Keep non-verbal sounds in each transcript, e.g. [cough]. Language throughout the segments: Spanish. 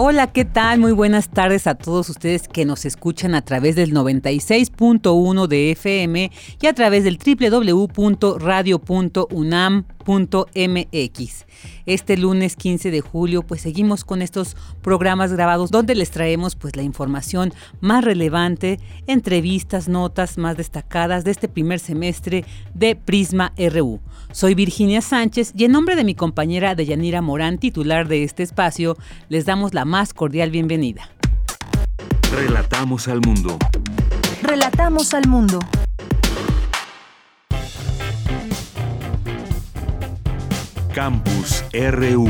Hola, ¿qué tal? Muy buenas tardes a todos ustedes que nos escuchan a través del 96.1 de FM y a través del www.radio.unam.mx. Este lunes 15 de julio pues seguimos con estos programas grabados donde les traemos pues la información más relevante, entrevistas, notas más destacadas de este primer semestre de Prisma RU. Soy Virginia Sánchez y en nombre de mi compañera Deyanira Morán, titular de este espacio, les damos la más cordial bienvenida. Relatamos al mundo. Relatamos al mundo. Campus RU.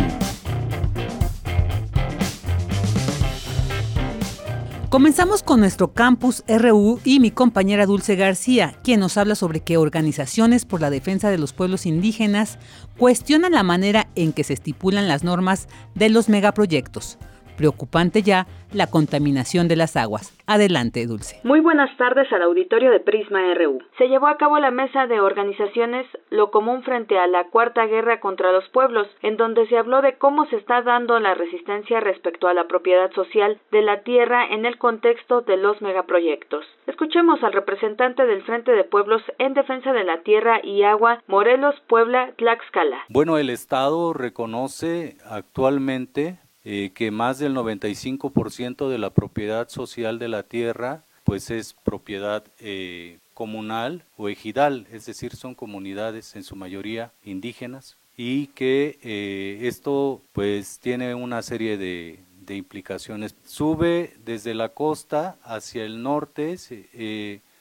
Comenzamos con nuestro campus RU y mi compañera Dulce García, quien nos habla sobre que organizaciones por la defensa de los pueblos indígenas cuestionan la manera en que se estipulan las normas de los megaproyectos. Preocupante ya la contaminación de las aguas. Adelante, Dulce. Muy buenas tardes al auditorio de Prisma RU. Se llevó a cabo la mesa de organizaciones Lo Común frente a la Cuarta Guerra contra los Pueblos, en donde se habló de cómo se está dando la resistencia respecto a la propiedad social de la tierra en el contexto de los megaproyectos. Escuchemos al representante del Frente de Pueblos en Defensa de la Tierra y Agua, Morelos, Puebla, Tlaxcala. Bueno, el Estado reconoce actualmente eh, que más del 95% de la propiedad social de la tierra pues es propiedad eh, comunal o ejidal, es decir, son comunidades en su mayoría indígenas y que eh, esto pues tiene una serie de, de, implicaciones. Sube desde la costa hacia el norte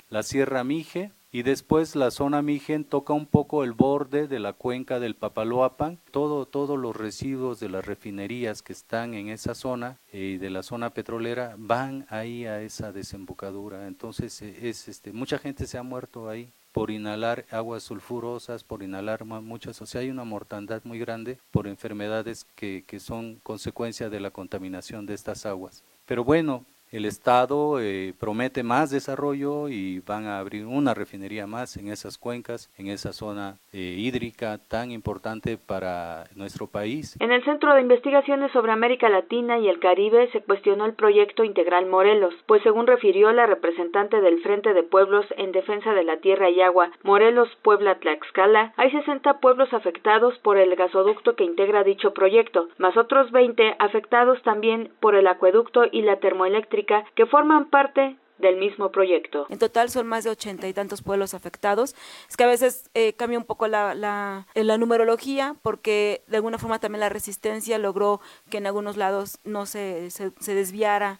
la Sierra Mije, y después la zona Mijen toca un poco el borde de la cuenca del Papaloapan, todo, todos los residuos de las refinerías que están en esa zona eh, y de la zona petrolera van ahí a esa desembocadura, entonces eh, es este mucha gente se ha muerto ahí por inhalar aguas sulfurosas, por inhalar muchas, o sea, hay una mortandad muy grande por enfermedades que, que son consecuencia de la contaminación de estas aguas. Pero bueno, el Estado eh, promete más desarrollo y van a abrir una refinería más en esas cuencas, en esa zona eh, hídrica tan importante para nuestro país. En el Centro de Investigaciones sobre América Latina y el Caribe se cuestionó el proyecto integral Morelos, pues según refirió la representante del Frente de Pueblos en Defensa de la Tierra y Agua, Morelos Puebla Tlaxcala, hay 60 pueblos afectados por el gasoducto que integra dicho proyecto, más otros 20 afectados también por el acueducto y la termoeléctrica que forman parte del mismo proyecto. En total son más de ochenta y tantos pueblos afectados. Es que a veces eh, cambia un poco la, la, la, numerología porque de alguna forma también la resistencia logró que en algunos lados no se, se, se desviara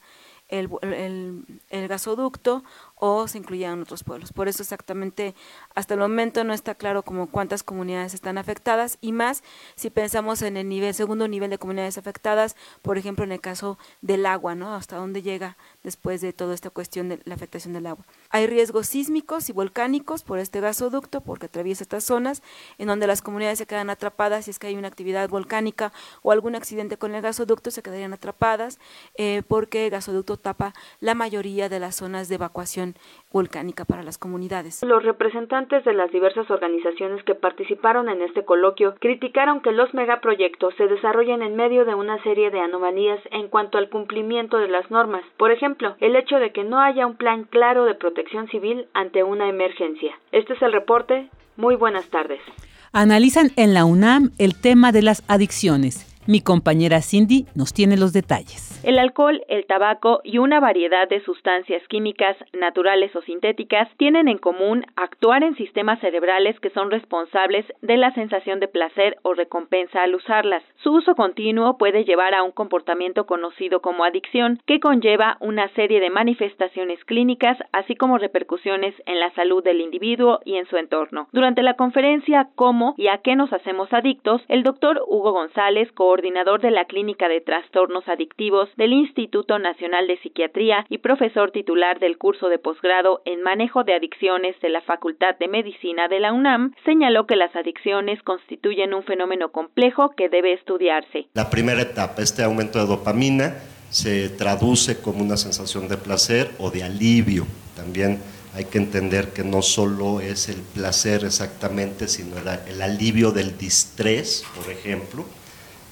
el, el, gasoducto o se incluían otros pueblos. Por eso exactamente hasta el momento no está claro como cuántas comunidades están afectadas y más si pensamos en el nivel segundo nivel de comunidades afectadas, por ejemplo en el caso del agua, ¿no? Hasta dónde llega después de toda esta cuestión de la afectación del agua. Hay riesgos sísmicos y volcánicos por este gasoducto porque atraviesa estas zonas en donde las comunidades se quedan atrapadas si es que hay una actividad volcánica o algún accidente con el gasoducto se quedarían atrapadas eh, porque el gasoducto tapa la mayoría de las zonas de evacuación volcánica para las comunidades. Los representantes de las diversas organizaciones que participaron en este coloquio criticaron que los megaproyectos se desarrollen en medio de una serie de anomalías en cuanto al cumplimiento de las normas. Por ejemplo, el hecho de que no haya un plan claro de protección civil ante una emergencia. Este es el reporte. Muy buenas tardes. Analizan en la UNAM el tema de las adicciones Mi compañera Cindy nos tiene los detalles. El alcohol, el tabaco y una variedad de sustancias químicas, naturales o sintéticas, tienen en común actuar en sistemas cerebrales que son responsables de la sensación de placer o recompensa al usarlas. Su uso continuo puede llevar a un comportamiento conocido como adicción, que conlleva una serie de manifestaciones clínicas, así como repercusiones en la salud del individuo y en su entorno. Durante la conferencia ¿Cómo y a qué nos hacemos adictos?, el doctor Hugo González, de la Clínica de Trastornos Adictivos del Instituto Nacional de Psiquiatría y profesor titular del curso de posgrado en manejo de adicciones de la Facultad de Medicina de la UNAM, señaló que las adicciones constituyen un fenómeno complejo que debe estudiarse. La primera etapa, este aumento de dopamina, se traduce como una sensación de placer o de alivio. También hay que entender que no solo es el placer exactamente, sino el, alivio del distrés, por ejemplo,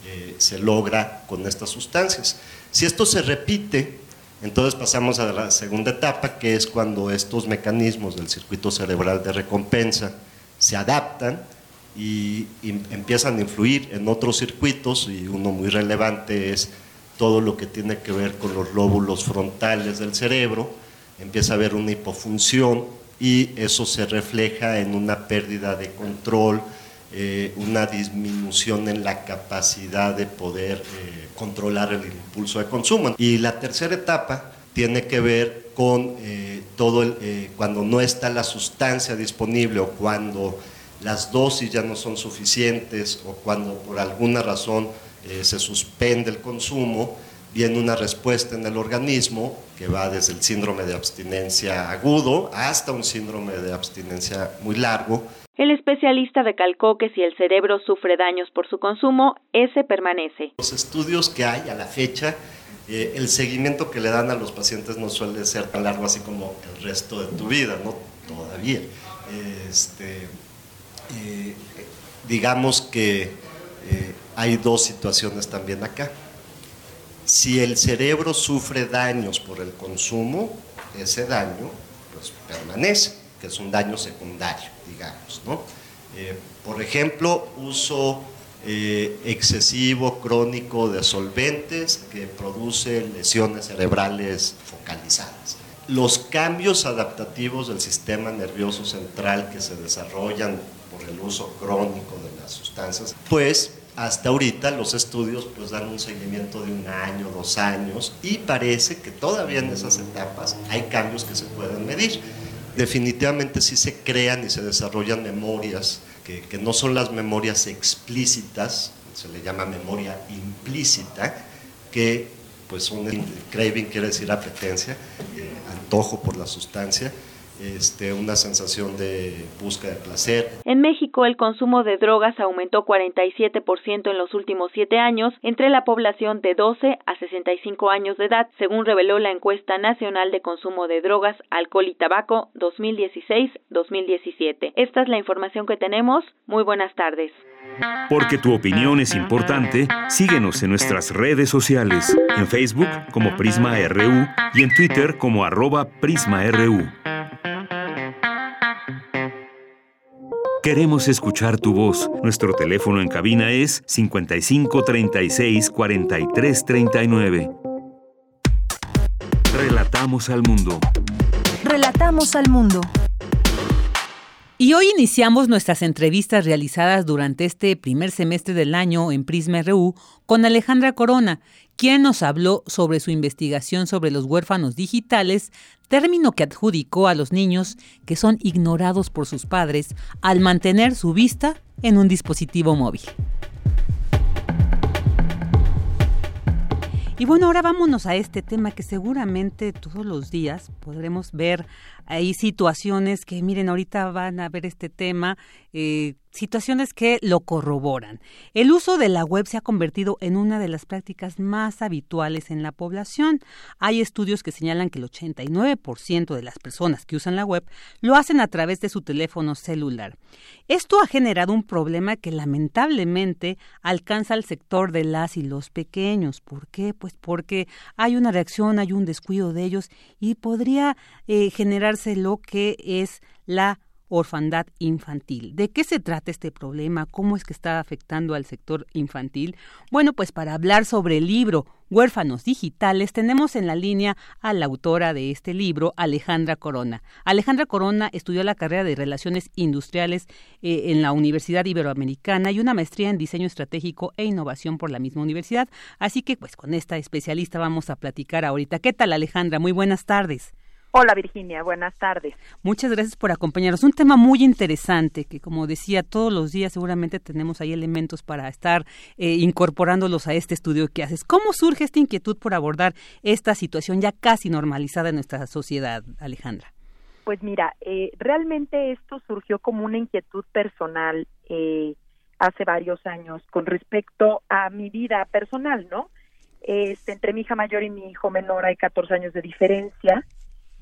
eh, se logra con estas sustancias. Si esto se repite, entonces pasamos a la segunda etapa, que es cuando estos mecanismos del circuito cerebral de recompensa se adaptan y, empiezan a influir en otros circuitos, y uno muy relevante es todo lo que tiene que ver con los lóbulos frontales del cerebro, empieza a haber una hipofunción y eso se refleja en una pérdida de control, eh, una disminución en la capacidad de poder eh, controlar el impulso de consumo. Y la tercera etapa tiene que ver con eh, todo cuando no está la sustancia disponible o cuando las dosis ya no son suficientes o cuando por alguna razón se suspende el consumo, viene una respuesta en el organismo que va desde el síndrome de abstinencia agudo hasta un síndrome de abstinencia muy largo el especialista recalcó que si el cerebro sufre daños por su consumo, ese permanece. Los estudios que hay a la fecha, eh, el seguimiento que le dan a los pacientes no suele ser tan largo así como el resto de tu vida, ¿no? Todavía. Este, eh, digamos que eh, hay dos situaciones también acá. Si el cerebro sufre daños por el consumo, ese daño pues permanece que es un daño secundario, digamos. ¿no? Eh, por ejemplo, uso eh, excesivo, crónico de solventes que produce lesiones cerebrales focalizadas. Los cambios adaptativos del sistema nervioso central que se desarrollan por el uso crónico de las sustancias, pues hasta ahorita los estudios pues dan un seguimiento de un año, dos años y parece que todavía en esas etapas hay cambios que se pueden medir definitivamente sí se crean y se desarrollan memorias que, no son las memorias explícitas, se le llama memoria implícita, que pues un craving quiere decir apetencia, eh, antojo por la sustancia, este, una sensación de búsqueda de placer. En México, el consumo de drogas aumentó 47% en los últimos siete años entre la población de 12 a 65 años de edad, según reveló la encuesta nacional de consumo de drogas, alcohol y tabaco 2016-2017. Esta es la información que tenemos. Muy buenas tardes. Porque tu opinión es importante, síguenos en nuestras redes sociales, en Facebook como Prisma RU y en Twitter como arroba PrismaRU. Queremos escuchar tu voz. Nuestro teléfono en cabina es 55 36 43 39. Relatamos al mundo. Relatamos al mundo. Y hoy iniciamos nuestras entrevistas realizadas durante este primer semestre del año en Prisma RU con Alejandra Corona, quien nos habló sobre su investigación sobre los huérfanos digitales, término que adjudicó a los niños que son ignorados por sus padres al mantener su vista en un dispositivo móvil. Y bueno, ahora vámonos a este tema que seguramente todos los días podremos ver hay situaciones que, miren, ahorita van a ver este tema, eh, situaciones que lo corroboran. El uso de la web se ha convertido en una de las prácticas más habituales en la población. Hay estudios que señalan que el 89% de las personas que usan la web lo hacen a través de su teléfono celular. Esto ha generado un problema que lamentablemente alcanza al sector de las y los pequeños. ¿Por qué? Pues porque hay una reacción, hay un descuido de ellos y podría eh, generar lo que es la orfandad infantil. ¿De qué se trata este problema? ¿Cómo es que está afectando al sector infantil? Bueno, pues para hablar sobre el libro Huérfanos Digitales, tenemos en la línea a la autora de este libro, Alejandra Corona. Alejandra Corona estudió la carrera de Relaciones Industriales eh, en la Universidad Iberoamericana y una maestría en Diseño Estratégico e Innovación por la misma universidad. Así que, pues, con esta especialista vamos a platicar ahorita. ¿Qué tal, Alejandra? Muy buenas tardes. Hola Virginia, buenas tardes. Muchas gracias por acompañarnos. Un tema muy interesante que, como decía, todos los días seguramente tenemos ahí elementos para estar eh, incorporándolos a este estudio que haces. ¿Cómo surge esta inquietud por abordar esta situación ya casi normalizada en nuestra sociedad, Alejandra? Pues mira, eh, realmente esto surgió como una inquietud personal eh, hace varios años con respecto a mi vida personal, ¿no? Este, entre mi hija mayor y mi hijo menor hay 14 años de diferencia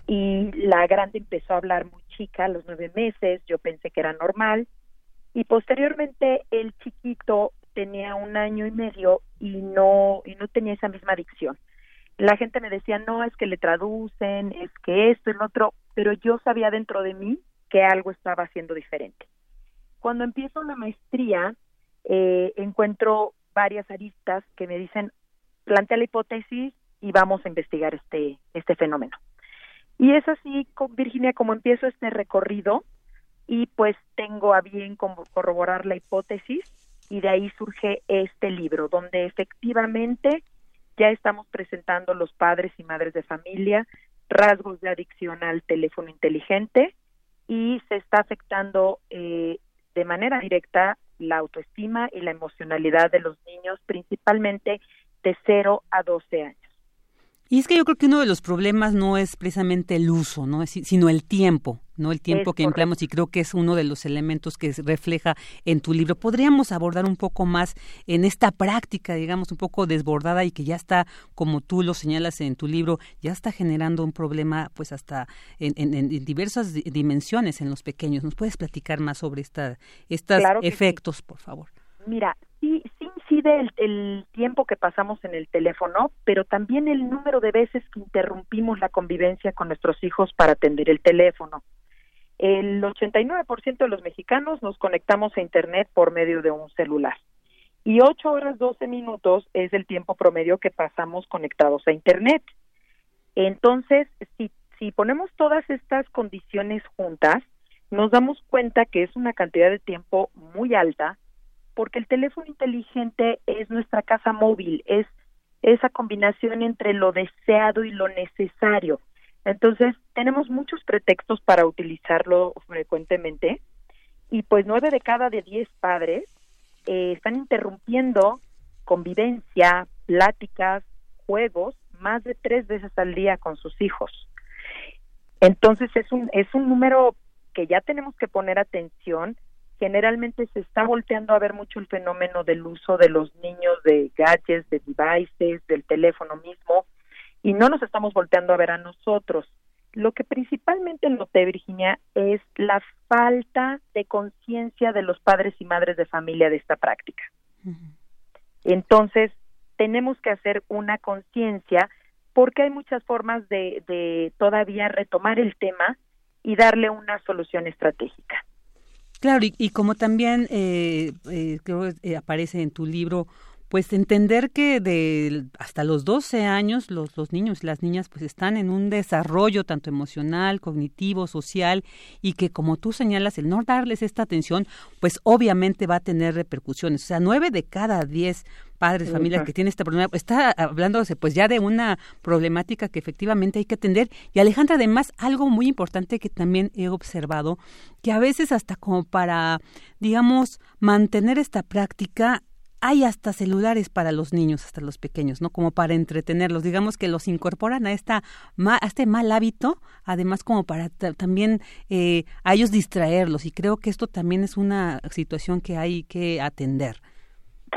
y la grande empezó a hablar muy chica a los nueve meses, yo pensé que era normal y posteriormente el chiquito tenía un año y medio y no y no tenía esa misma adicción. La gente me decía, no, es que le traducen, es que esto, el otro, pero yo sabía dentro de mí que algo estaba haciendo diferente. Cuando empiezo la maestría, eh, encuentro varias aristas que me dicen, plantea la hipótesis y vamos a investigar este, este fenómeno. Y es así, Virginia, como empiezo este recorrido y pues tengo a bien corroborar la hipótesis y de ahí surge este libro, donde efectivamente ya estamos presentando los padres y madres de familia rasgos de adicción al teléfono inteligente y se está afectando eh, de manera directa la autoestima y la emocionalidad de los niños, principalmente de 0 a 12 años. Y es que yo creo que uno de los problemas no es precisamente el uso, ¿no? sino el tiempo, ¿no? El tiempo que empleamos y creo que es uno de los elementos que refleja en tu libro. Podríamos abordar un poco más en esta práctica, digamos, un poco desbordada y que ya está, como tú lo señalas en tu libro, ya está generando un problema, pues hasta en, en, diversas dimensiones en los pequeños. ¿Nos puedes platicar más sobre esta, estos efectos, por favor? Mira, sí, sí el, tiempo que pasamos en el teléfono, pero también el número de veces que interrumpimos la convivencia con nuestros hijos para atender el teléfono. El 89% de los mexicanos nos conectamos a Internet por medio de un celular. Y 8 horas 12 minutos es el tiempo promedio que pasamos conectados a Internet. Entonces, si, si ponemos todas estas condiciones juntas, nos damos cuenta que es una cantidad de tiempo muy alta porque el teléfono inteligente es nuestra casa móvil, es esa combinación entre lo deseado y lo necesario. Entonces, tenemos muchos pretextos para utilizarlo frecuentemente y pues nueve de cada diez padres eh, están interrumpiendo convivencia, pláticas, juegos más de tres veces al día con sus hijos. Entonces es un es un número que ya tenemos que poner atención generalmente se está volteando a ver mucho el fenómeno del uso de los niños de gadgets, de devices, del teléfono mismo, y no nos estamos volteando a ver a nosotros. Lo que principalmente noté, Virginia, es la falta de conciencia de los padres y madres de familia de esta práctica. Entonces, tenemos que hacer una conciencia porque hay muchas formas de, de todavía retomar el tema y darle una solución estratégica. Claro, y, como también eh, eh, creo eh, aparece en tu libro, pues entender que de hasta los 12 años los, los niños y las niñas pues están en un desarrollo tanto emocional, cognitivo, social y que como tú señalas, el no darles esta atención pues obviamente va a tener repercusiones. O sea, nueve de cada diez padres, familias que tienen este problema, está hablándose pues ya de una problemática que efectivamente hay que atender. Y Alejandra, además, algo muy importante que también he observado, que a veces hasta como para, digamos, mantener esta práctica, hay hasta celulares para los niños, hasta los pequeños, ¿no? Como para entretenerlos, digamos que los incorporan a esta a este mal hábito, además como para también eh, a ellos distraerlos y creo que esto también es una situación que hay que atender.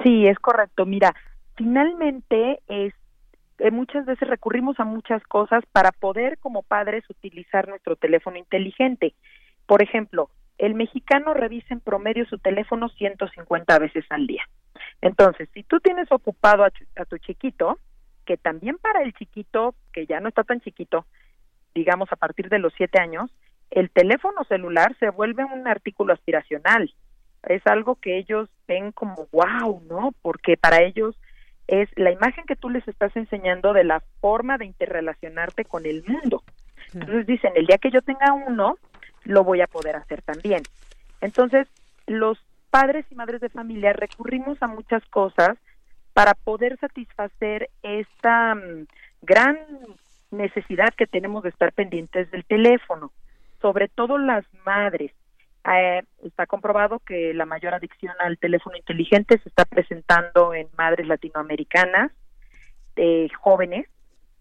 Sí, es correcto. Mira, finalmente eh, muchas veces recurrimos a muchas cosas para poder como padres utilizar nuestro teléfono inteligente. Por ejemplo, el mexicano revisa en promedio su teléfono 150 veces al día. Entonces, si tú tienes ocupado a, a tu chiquito, que también para el chiquito, que ya no está tan chiquito, digamos a partir de los siete años, el teléfono celular se vuelve un artículo aspiracional. Es algo que ellos ven como wow, ¿no? Porque para ellos es la imagen que tú les estás enseñando de la forma de interrelacionarte con el mundo. Entonces dicen, el día que yo tenga uno, lo voy a poder hacer también. Entonces, los padres y madres de familia recurrimos a muchas cosas para poder satisfacer esta mm, gran necesidad que tenemos de estar pendientes del teléfono, sobre todo las madres. Eh, está comprobado que la mayor adicción al teléfono inteligente se está presentando en madres latinoamericanas, eh, jóvenes,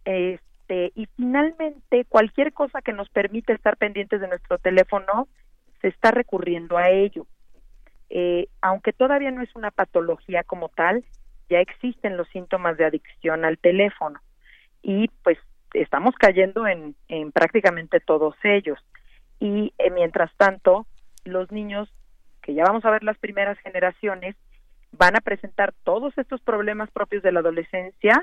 este, y finalmente cualquier cosa que nos permite estar pendientes de nuestro teléfono se está recurriendo a ello. Eh, aunque todavía no es una patología como tal, ya existen los síntomas de adicción al teléfono y pues estamos cayendo en, en prácticamente todos ellos. Y eh, mientras tanto, los niños, que ya vamos a ver las primeras generaciones, van a presentar todos estos problemas propios de la adolescencia,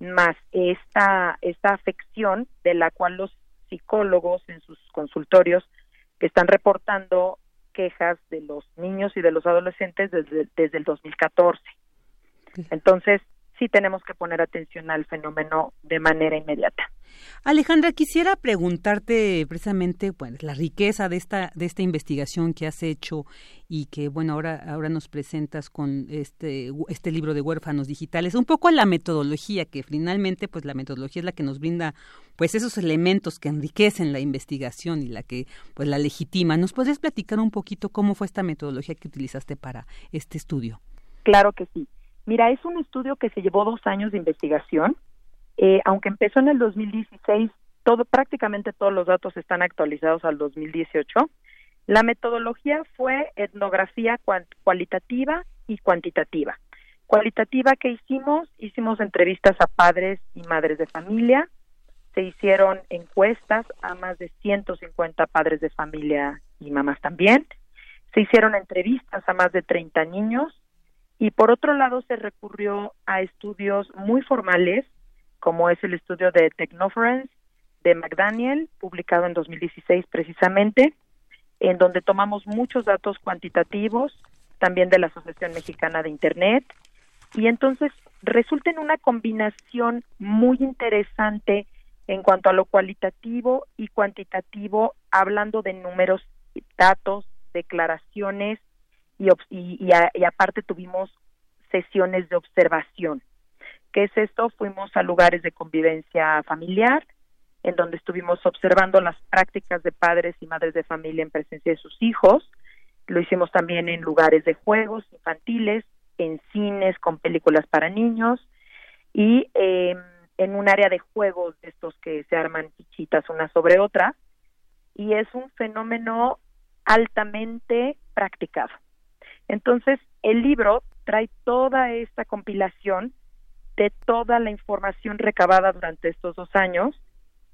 más esta, esta afección de la cual los psicólogos en sus consultorios están reportando quejas de los niños y de los adolescentes desde, desde el 2014. Entonces, sí tenemos que poner atención al fenómeno de manera inmediata. Alejandra, quisiera preguntarte precisamente bueno, la riqueza de esta de esta investigación que has hecho y que bueno, ahora ahora nos presentas con este este libro de huérfanos digitales, un poco la metodología que finalmente pues la metodología es la que nos brinda pues esos elementos que enriquecen la investigación y la que pues la legitima. ¿Nos podrías platicar un poquito cómo fue esta metodología que utilizaste para este estudio? Claro que sí. Mira, es un estudio que se llevó dos años de investigación. Eh, aunque empezó en el 2016, todo, prácticamente todos los datos están actualizados al 2018. La metodología fue etnografía cualitativa y cuantitativa. Cualitativa que hicimos, hicimos entrevistas a padres y madres de familia, se hicieron encuestas a más de 150 padres de familia y mamás también, se hicieron entrevistas a más de 30 niños y por otro lado se recurrió a estudios muy formales, como es el estudio de Technoference de McDaniel, publicado en 2016 precisamente, en donde tomamos muchos datos cuantitativos, también de la Asociación Mexicana de Internet, y entonces resulta en una combinación muy interesante en cuanto a lo cualitativo y cuantitativo, hablando de números, datos, declaraciones y, y, y, aparte tuvimos sesiones de observación. ¿Qué es esto? Fuimos a lugares de convivencia familiar, en donde estuvimos observando las prácticas de padres y madres de familia en presencia de sus hijos. Lo hicimos también en lugares de juegos infantiles, en cines con películas para niños y eh, en un área de juegos de estos que se arman fichitas una sobre otra. Y es un fenómeno altamente practicado. Entonces, el libro trae toda esta compilación de toda la información recabada durante estos dos años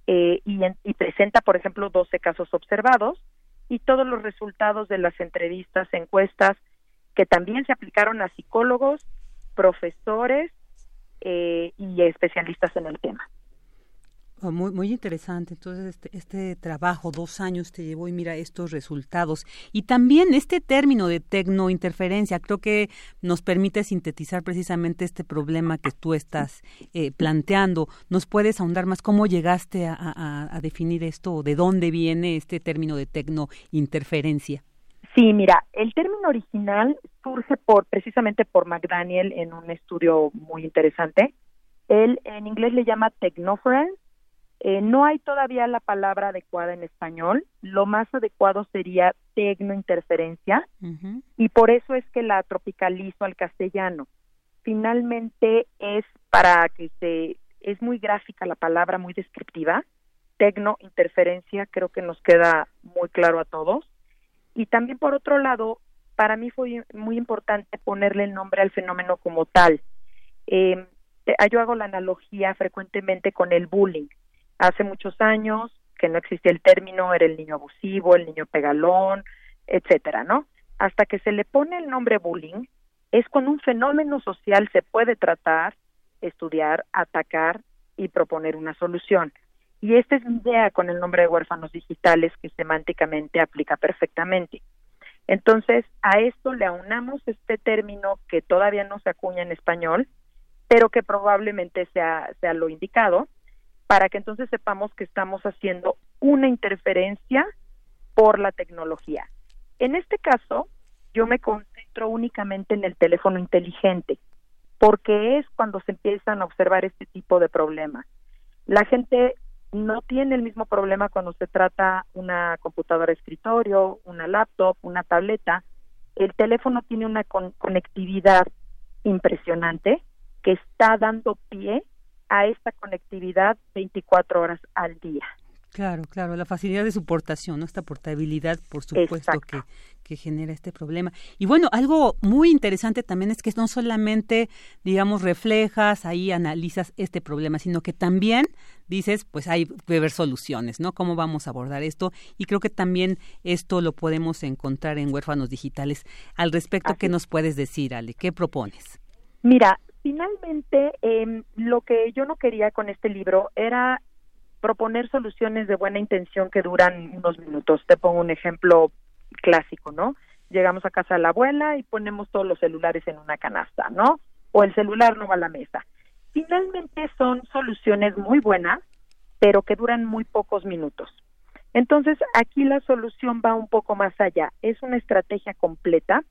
eh, y, y, presenta, por ejemplo, 12 casos observados y todos los resultados de las entrevistas, encuestas que también se aplicaron a psicólogos, profesores eh, y especialistas en el tema. Oh, muy, muy interesante. Entonces, este, este, trabajo, dos años te llevó y mira estos resultados. Y también este término de tecnointerferencia, creo que nos permite sintetizar precisamente este problema que tú estás eh, planteando. ¿Nos puedes ahondar más cómo llegaste a, a, definir esto o de dónde viene este término de tecnointerferencia? Sí, mira, el término original surge por precisamente por McDaniel en un estudio muy interesante. Él en inglés le llama technoference eh, no hay todavía la palabra adecuada en español. Lo más adecuado sería tecnointerferencia y por eso es que la tropicalizo al castellano. Finalmente es para que se es muy gráfica la palabra, muy descriptiva. Tecnointerferencia creo que nos queda muy claro a todos. Y también por otro lado, para mí fue muy importante ponerle el nombre al fenómeno como tal. Eh, yo hago la analogía frecuentemente con el bullying hace muchos años que no existía el término, era el niño abusivo, el niño pegalón, etcétera, ¿no? Hasta que se le pone el nombre bullying, es cuando un fenómeno social se puede tratar, estudiar, atacar y proponer una solución. Y esta es mi idea con el nombre de huérfanos digitales que semánticamente aplica perfectamente. Entonces, a esto le aunamos este término que todavía no se acuña en español, pero que probablemente sea, sea lo indicado, para que entonces sepamos que estamos haciendo una interferencia por la tecnología. En este caso, yo me concentro únicamente en el teléfono inteligente, porque es cuando se empiezan a observar este tipo de problemas. La gente no tiene el mismo problema cuando se trata una computadora escritorio, una laptop, una tableta. El teléfono tiene una conectividad impresionante que está dando pie a esta conectividad 24 horas al día. Claro, claro, la facilidad de su portación, ¿no? esta portabilidad, por supuesto, que, que, genera este problema. Y bueno, algo muy interesante también es que no solamente, digamos, reflejas, ahí analizas este problema, sino que también dices, pues hay que ver soluciones, ¿no? ¿Cómo vamos a abordar esto? Y creo que también esto lo podemos encontrar en Huérfanos Digitales. Al respecto, ¿qué nos puedes decir, Ale? ¿Qué propones? Mira, finalmente, eh, lo que yo no quería con este libro era proponer soluciones de buena intención que duran unos minutos. Te pongo un ejemplo clásico, ¿no? Llegamos a casa de la abuela y ponemos todos los celulares en una canasta, ¿no? O el celular no va a la mesa. Finalmente son soluciones muy buenas, pero que duran muy pocos minutos. Entonces, aquí la solución va un poco más allá. Es una estrategia completa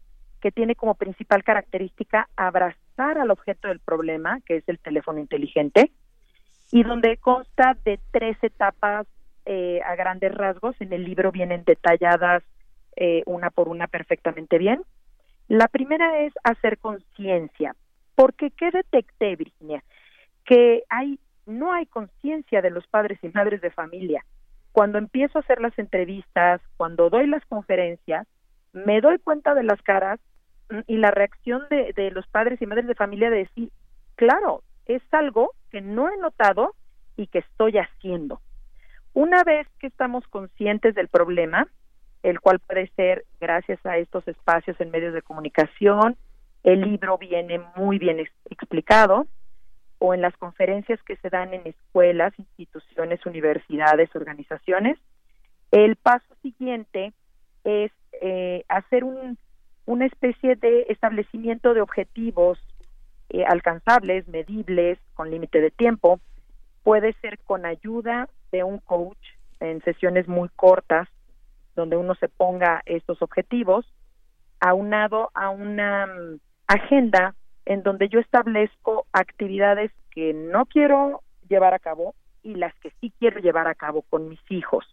que tiene como principal característica abrazar al objeto del problema, que es el teléfono inteligente, y donde consta de tres etapas eh, a grandes rasgos. En el libro vienen detalladas eh, una por una perfectamente bien. La primera es hacer conciencia, porque ¿qué detecté, Virginia? Que hay no hay conciencia de los padres y madres de familia. Cuando empiezo a hacer las entrevistas, cuando doy las conferencias, me doy cuenta de las caras y la reacción de, de los padres y madres de familia de decir, claro, es algo que no he notado y que estoy haciendo. Una vez que estamos conscientes del problema, el cual puede ser gracias a estos espacios en medios de comunicación, el libro viene muy bien explicado, o en las conferencias que se dan en escuelas, instituciones, universidades, organizaciones, el paso siguiente es eh, hacer un, una especie de establecimiento de objetivos eh, alcanzables, medibles, con límite de tiempo. Puede ser con ayuda de un coach en sesiones muy cortas, donde uno se ponga estos objetivos, aunado a una mm, agenda en donde yo establezco actividades que no quiero llevar a cabo y las que sí quiero llevar a cabo con mis hijos,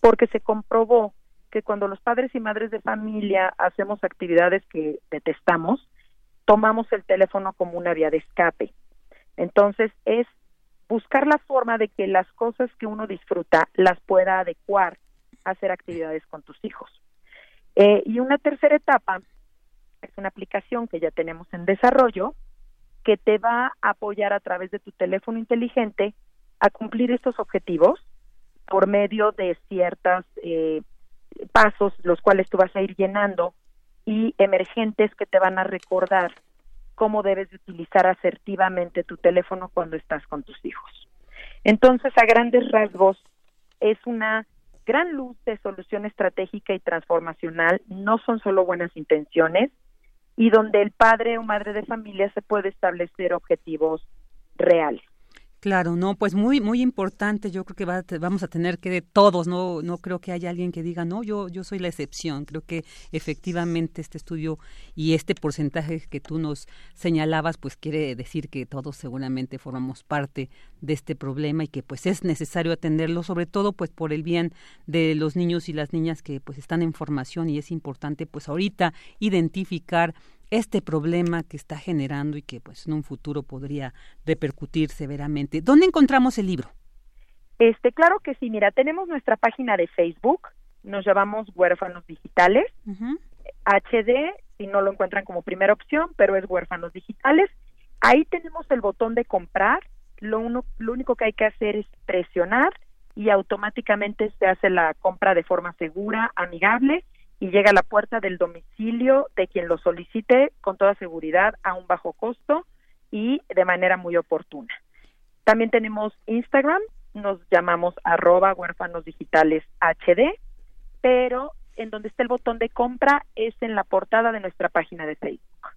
porque se comprobó que cuando los padres y madres de familia hacemos actividades que detestamos, tomamos el teléfono como una vía de escape. Entonces es buscar la forma de que las cosas que uno disfruta las pueda adecuar a hacer actividades con tus hijos. Eh, y una tercera etapa es una aplicación que ya tenemos en desarrollo que te va a apoyar a través de tu teléfono inteligente a cumplir estos objetivos por medio de ciertos eh, pasos los cuales tú vas a ir llenando y emergentes que te van a recordar cómo debes de utilizar asertivamente tu teléfono cuando estás con tus hijos. Entonces, a grandes rasgos, es una gran luz de solución estratégica y transformacional, no son solo buenas intenciones, y donde el padre o madre de familia se puede establecer objetivos reales. Claro, no, pues muy muy importante. Yo creo que vamos a tener que de todos, no no creo que haya alguien que diga no, yo yo soy la excepción. Creo que efectivamente este estudio y este porcentaje que tú nos señalabas, pues quiere decir que todos seguramente formamos parte de este problema y que pues es necesario atenderlo, sobre todo pues por el bien de los niños y las niñas que pues están en formación y es importante pues ahorita identificar este problema que está generando y que pues en un futuro podría repercutir severamente. ¿Dónde encontramos el libro? Este, claro que sí, mira, tenemos nuestra página de Facebook, nos llamamos Huérfanos Digitales, HD, si no lo encuentran como primera opción, pero es Huérfanos Digitales. Ahí tenemos el botón de comprar, lo, uno, lo único que hay que hacer es presionar y automáticamente se hace la compra de forma segura, amigable y llega a la puerta del domicilio de quien lo solicite con toda seguridad a un bajo costo y de manera muy oportuna. También tenemos Instagram, nos llamamos arroba huérfanos digitales HD, pero en donde está el botón de compra es en la portada de nuestra página de Facebook.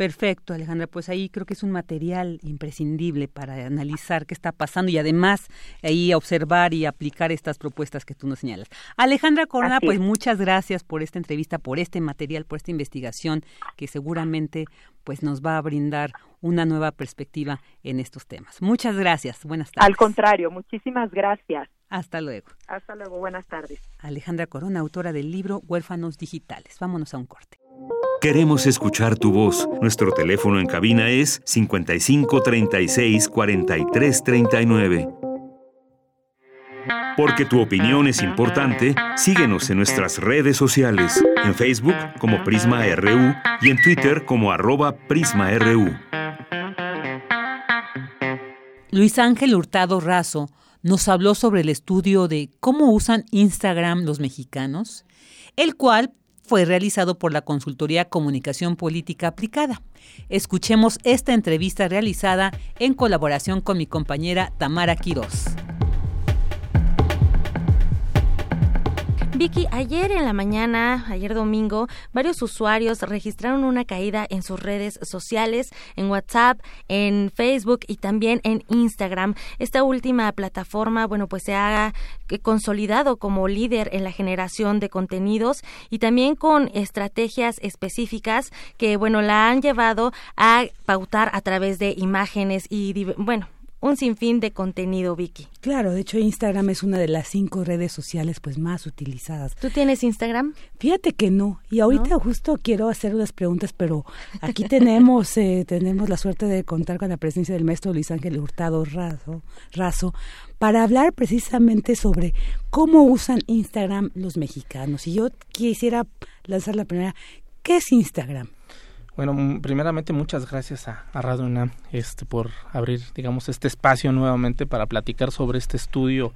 Perfecto, Alejandra. Pues ahí creo que es un material imprescindible para analizar qué está pasando y además ahí observar y aplicar estas propuestas que tú nos señalas. Alejandra Corona, pues muchas gracias por esta entrevista, por este material, por esta investigación que seguramente pues nos va a brindar una nueva perspectiva en estos temas. Muchas gracias. Buenas tardes. Al contrario, muchísimas gracias. Hasta luego. Hasta luego. Buenas tardes. Alejandra Corona, autora del libro Huérfanos Digitales. Vámonos a un corte. Queremos escuchar tu voz. Nuestro teléfono en cabina es 55 36 43 39. Porque tu opinión es importante, síguenos en nuestras redes sociales, en Facebook como Prisma RU y en Twitter como arroba PrismaRU. Luis Ángel Hurtado Razo nos habló sobre el estudio de cómo usan Instagram los mexicanos, el cual fue realizado por la consultoría Comunicación Política Aplicada. Escuchemos esta entrevista realizada en colaboración con mi compañera Tamara Quirós. Vicky, ayer en la mañana, ayer domingo, varios usuarios registraron una caída en sus redes sociales, en WhatsApp, en Facebook y también en Instagram. Esta última plataforma, bueno, pues se ha consolidado como líder en la generación de contenidos y también con estrategias específicas que, bueno, la han llevado a pautar a través de imágenes y, bueno, un sinfín de contenido, Vicky. Claro, de hecho Instagram es una de las cinco redes sociales pues más utilizadas. ¿Tú tienes Instagram? Fíjate que no. Y ahorita justo quiero hacer unas preguntas, pero aquí tenemos [laughs] eh, tenemos la suerte de contar con la presencia del maestro Luis Ángel Hurtado Razo, Razo para hablar precisamente sobre cómo usan Instagram los mexicanos. Y yo quisiera lanzar la primera, ¿qué es Instagram? Bueno, primeramente muchas gracias a, a Radio UNAM este, por abrir, digamos, este espacio nuevamente para platicar sobre este estudio.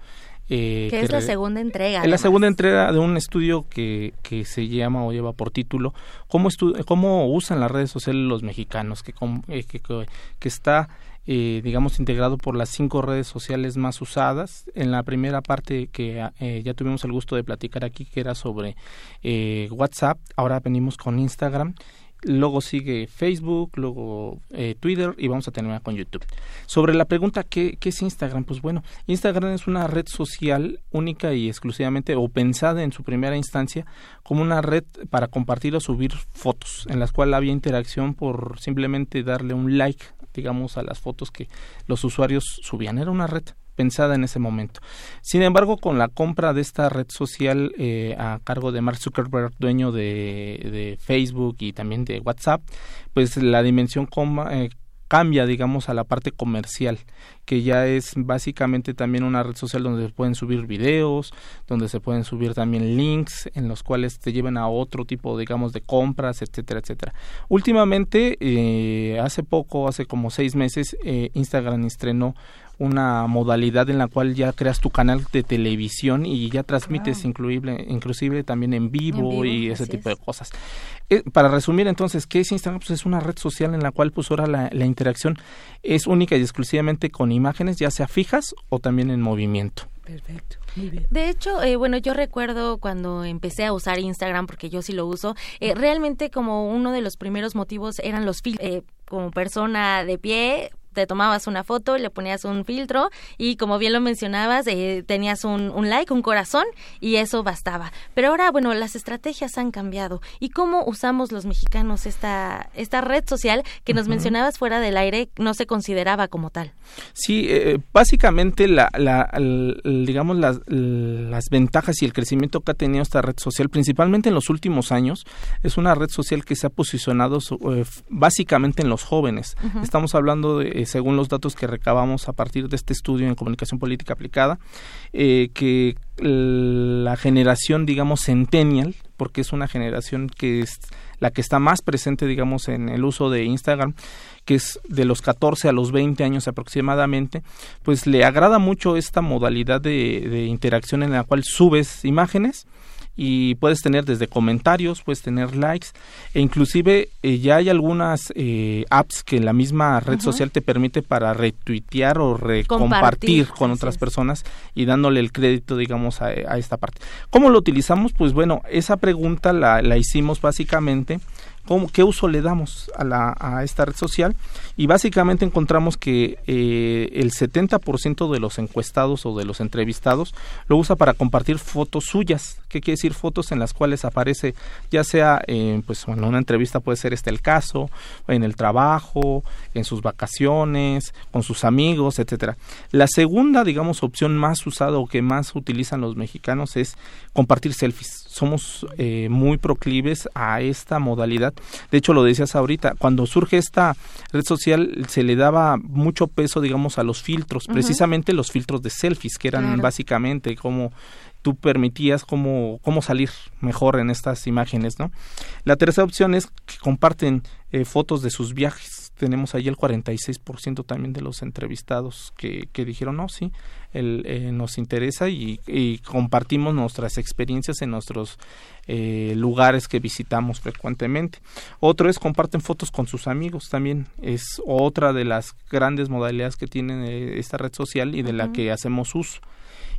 Eh, que es la segunda entrega. Es la segunda entrega de un estudio que, que se llama o lleva por título ¿Cómo, cómo usan las redes sociales los mexicanos? Que, eh, que, que, está eh, digamos, integrado por las cinco redes sociales más usadas. En la primera parte que eh, ya tuvimos el gusto de platicar aquí, que era sobre eh, WhatsApp, ahora venimos con Instagram luego sigue Facebook, luego eh, Twitter y vamos a terminar con YouTube. Sobre la pregunta ¿qué, ¿qué, es Instagram? Pues bueno, Instagram es una red social única y exclusivamente o pensada en su primera instancia como una red para compartir o subir fotos, en las cuales había interacción por simplemente darle un like, digamos, a las fotos que los usuarios subían. Era una red pensada en ese momento. Sin embargo, con la compra de esta red social eh, a cargo de Mark Zuckerberg, dueño de, Facebook y también de WhatsApp, pues la dimensión eh, cambia, digamos, a la parte comercial, que ya es básicamente también una red social donde se pueden subir videos, donde se pueden subir también links en los cuales te lleven a otro tipo, digamos, de compras, etcétera, etcétera. Últimamente, eh, hace poco, hace como seis meses, Instagram estrenó una modalidad en la cual ya creas tu canal de televisión y ya transmites inclusive, inclusive también en vivo, y ese tipo de cosas. Eh, para resumir entonces, ¿qué es Instagram? Pues es una red social en la cual pues ahora la, la interacción es única y exclusivamente con imágenes, ya sea fijas o también en movimiento. Perfecto. Muy bien. De hecho, eh, bueno, yo recuerdo cuando empecé a usar Instagram, porque yo sí lo uso, eh, realmente como uno de los primeros motivos eran los filtros. Eh, como persona de pie, te tomabas una foto, le ponías un filtro y como bien lo mencionabas, eh, tenías un, un, like, un corazón y eso bastaba. Pero ahora, bueno, las estrategias han cambiado. ¿Y cómo usamos los mexicanos esta, esta red social que nos mencionabas fuera del aire no se consideraba como tal? Sí, eh, básicamente la, la, digamos las, las ventajas y el crecimiento que ha tenido esta red social, principalmente en los últimos años, es una red social que se ha posicionado eh, básicamente en los jóvenes. Estamos hablando de según los datos que recabamos a partir de este estudio en comunicación política aplicada, eh, que la generación, digamos, centennial, porque es una generación que es la que está más presente, digamos, en el uso de Instagram, que es de los 14 a los 20 años aproximadamente, pues le agrada mucho esta modalidad de, de interacción en la cual subes imágenes y puedes tener desde comentarios, puedes tener likes e inclusive eh, ya hay algunas eh, apps que la misma red social te permite para retuitear o recompartir con otras personas y dándole el crédito, digamos, a, esta parte. ¿Cómo lo utilizamos? Pues bueno, esa pregunta la, la hicimos básicamente ¿Qué uso le damos a, la, a esta red social? Y básicamente encontramos que eh, el 70% de los encuestados o de los entrevistados lo usa para compartir fotos suyas. ¿Qué quiere decir? Fotos en las cuales aparece, ya sea, eh, pues en una entrevista puede ser este el caso, en el trabajo, en sus vacaciones, con sus amigos, etcétera. La segunda, digamos, opción más usada o que más utilizan los mexicanos es compartir selfies somos eh, muy proclives a esta modalidad. De hecho, lo decías ahorita, cuando surge esta red social se le daba mucho peso, digamos, a los filtros, precisamente los filtros de selfies, que eran básicamente como tú permitías cómo, cómo salir mejor en estas imágenes, ¿no? La tercera opción es que comparten eh, fotos de sus viajes tenemos ahí el 46% también de los entrevistados que, que dijeron, no, sí, el, eh, nos interesa y, compartimos nuestras experiencias en nuestros eh, lugares que visitamos frecuentemente. Otro es comparten fotos con sus amigos, también es otra de las grandes modalidades que tiene eh, esta red social y de la que hacemos uso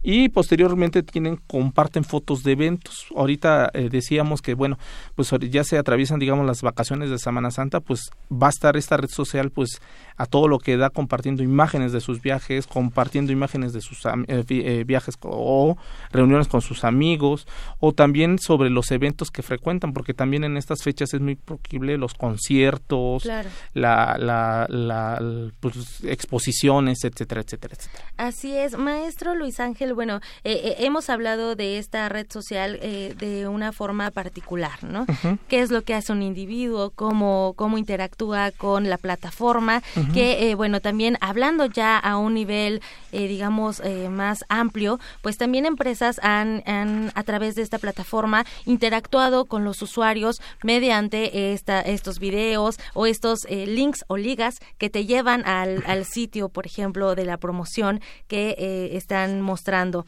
y posteriormente tienen comparten fotos de eventos. Ahorita eh, decíamos que bueno, pues ya se atraviesan digamos las vacaciones de Semana Santa, pues va a estar esta red social pues a todo lo que da compartiendo imágenes de sus viajes, compartiendo imágenes de sus eh, eh, viajes o reuniones con sus amigos o también sobre los eventos que frecuentan, porque también en estas fechas es muy posible los conciertos, la, la, la pues, exposiciones, etcétera, etcétera, etcétera. Así es, maestro Luis Ángel bueno, eh, eh, hemos hablado de esta red social eh, de una forma particular, ¿no? ¿Qué es lo que hace un individuo? ¿Cómo, cómo interactúa con la plataforma? Que, bueno, también hablando ya a un nivel, digamos, más amplio, pues también empresas han, han, a través de esta plataforma, interactuado con los usuarios mediante esta, estos videos o estos links o ligas que te llevan al, al sitio, por ejemplo, de la promoción que están mostrando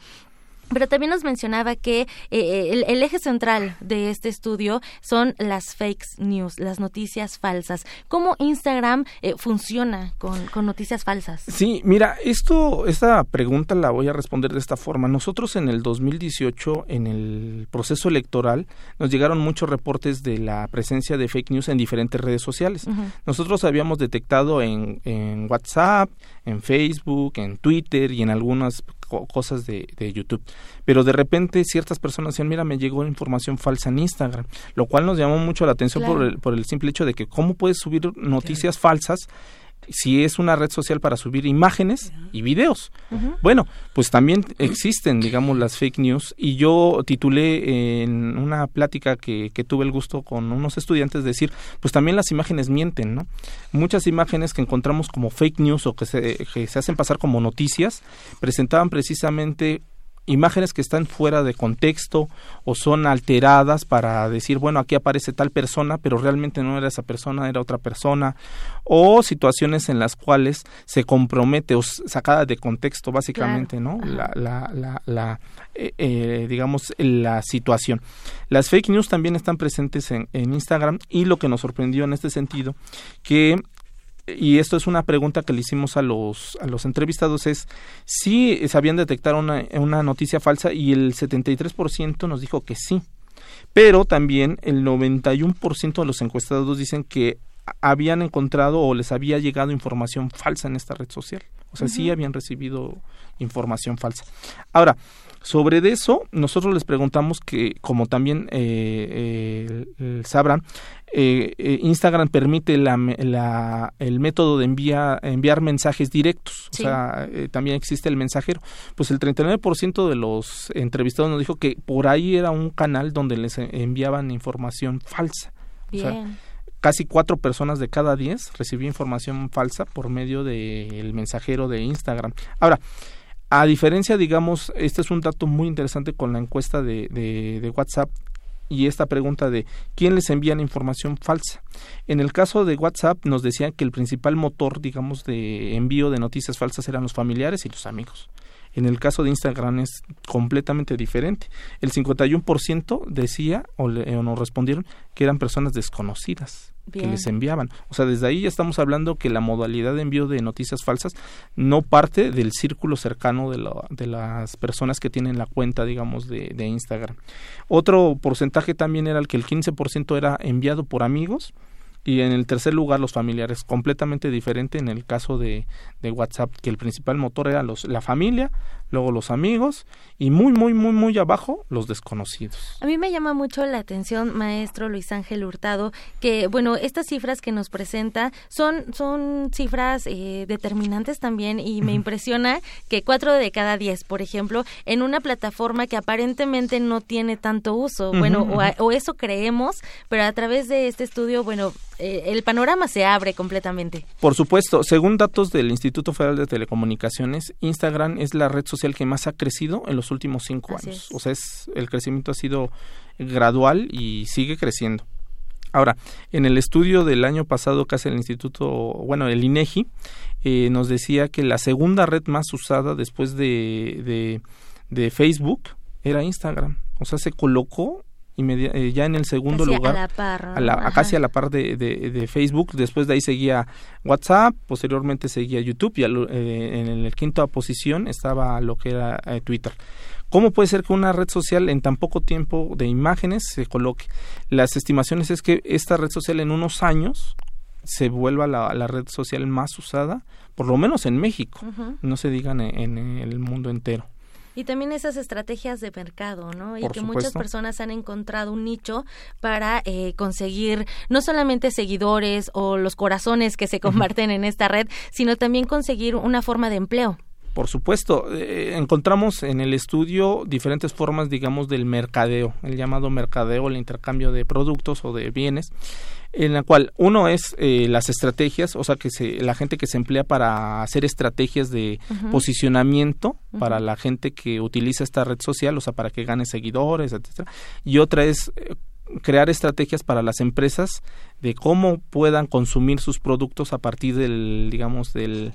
pero también nos mencionaba que eh, eh, el, eje central de este estudio son las fake news, las noticias falsas. ¿Cómo Instagram eh, funciona con, con, noticias falsas? Sí, mira, esto, esta pregunta la voy a responder de esta forma. Nosotros en el 2018, en el proceso electoral, nos llegaron muchos reportes de la presencia de fake news en diferentes redes sociales. Nosotros habíamos detectado en, en WhatsApp, en Facebook, en Twitter y en algunas cosas de, de, YouTube. Pero de repente ciertas personas decían, mira, me llegó información falsa en Instagram, lo cual nos llamó mucho la atención por, el, por el simple hecho de que cómo puedes subir noticias falsas si es una red social para subir imágenes y videos. Bueno, pues también existen, digamos, las fake news y yo titulé en una plática que, que tuve el gusto con unos estudiantes decir, pues también las imágenes mienten, ¿no? Muchas imágenes que encontramos como fake news o que se, que se hacen pasar como noticias presentaban precisamente imágenes que están fuera de contexto o son alteradas para decir, bueno, aquí aparece tal persona, pero realmente no era esa persona, era otra persona, o situaciones en las cuales se compromete o sacada de contexto básicamente, ¿no? La, la, la, la eh, eh, digamos, la situación. Las fake news también están presentes en, en Instagram y lo que nos sorprendió en este sentido, que y esto es una pregunta que le hicimos a los, a los entrevistados, es si sabían detectar una, una noticia falsa y el 73% nos dijo que sí. Pero también el 91% de los encuestados dicen que habían encontrado o les había llegado información falsa en esta red social. O sea, sí habían recibido información falsa. Ahora, sobre eso, nosotros les preguntamos que, como también eh, eh, sabrán, eh, Instagram permite la, el método de enviar mensajes directos. O sea, también existe el mensajero. Pues el 39% de los entrevistados nos dijo que por ahí era un canal donde les enviaban información falsa. Bien. casi cuatro personas de cada diez recibían información falsa por medio del mensajero de Instagram. Ahora, a diferencia, digamos, este es un dato muy interesante con la encuesta de, de, WhatsApp y esta pregunta de quién les envía la información falsa. En el caso de WhatsApp nos decían que el principal motor, digamos, de envío de noticias falsas eran los familiares y los amigos. En el caso de Instagram es completamente diferente. El 51% decía o, nos respondieron que eran personas desconocidas que les enviaban. O sea, desde ahí ya estamos hablando que la modalidad de envío de noticias falsas no parte del círculo cercano de, de las personas que tienen la cuenta, digamos, de, de Instagram. Otro porcentaje también era el que el 15% era enviado por amigos y en el tercer lugar los familiares, completamente diferente en el caso de, de WhatsApp, que el principal motor era los, la familia, luego los amigos y muy, muy, muy, muy abajo los desconocidos. A mí me llama mucho la atención, maestro Luis Ángel Hurtado, que, bueno, estas cifras que nos presenta son, son cifras eh, determinantes también y me [laughs] impresiona que cuatro de cada diez, por ejemplo, en una plataforma que aparentemente no tiene tanto uso, bueno, o, o, eso creemos, pero a través de este estudio, bueno, eh, el panorama se abre completamente. Por supuesto, según datos del Instituto Federal de Telecomunicaciones, Instagram es la red social que más ha crecido en los últimos cinco años. O sea, es, el crecimiento ha sido gradual y sigue creciendo. Ahora, en el estudio del año pasado que hace el Instituto, bueno, el INEGI, eh, nos decía que la segunda red más usada después de, de Facebook era Instagram. O sea, se colocó eh, ya en el segundo lugar, a la par, casi a la par de, de, Facebook. Después de ahí seguía WhatsApp, posteriormente seguía YouTube y eh, en la quinta posición estaba lo que era eh, Twitter. ¿Cómo puede ser que una red social en tan poco tiempo de imágenes se coloque? Las estimaciones es que esta red social en unos años se vuelva la, la red social más usada, por lo menos en México, no se digan en el mundo entero. Y también esas estrategias de mercado, ¿no? y que muchas personas han encontrado un nicho para eh, conseguir no solamente seguidores o los corazones que se comparten en esta red, sino también conseguir una forma de empleo. Por supuesto, eh, encontramos en el estudio diferentes formas, digamos, del mercadeo, el llamado mercadeo, el intercambio de productos o de bienes en la cual uno es eh, las estrategias, o sea, que se, la gente que se emplea para hacer estrategias de posicionamiento para la gente que utiliza esta red social, o sea, para que gane seguidores, etcétera. Y otra es eh, crear estrategias para las empresas de cómo puedan consumir sus productos a partir del, digamos, del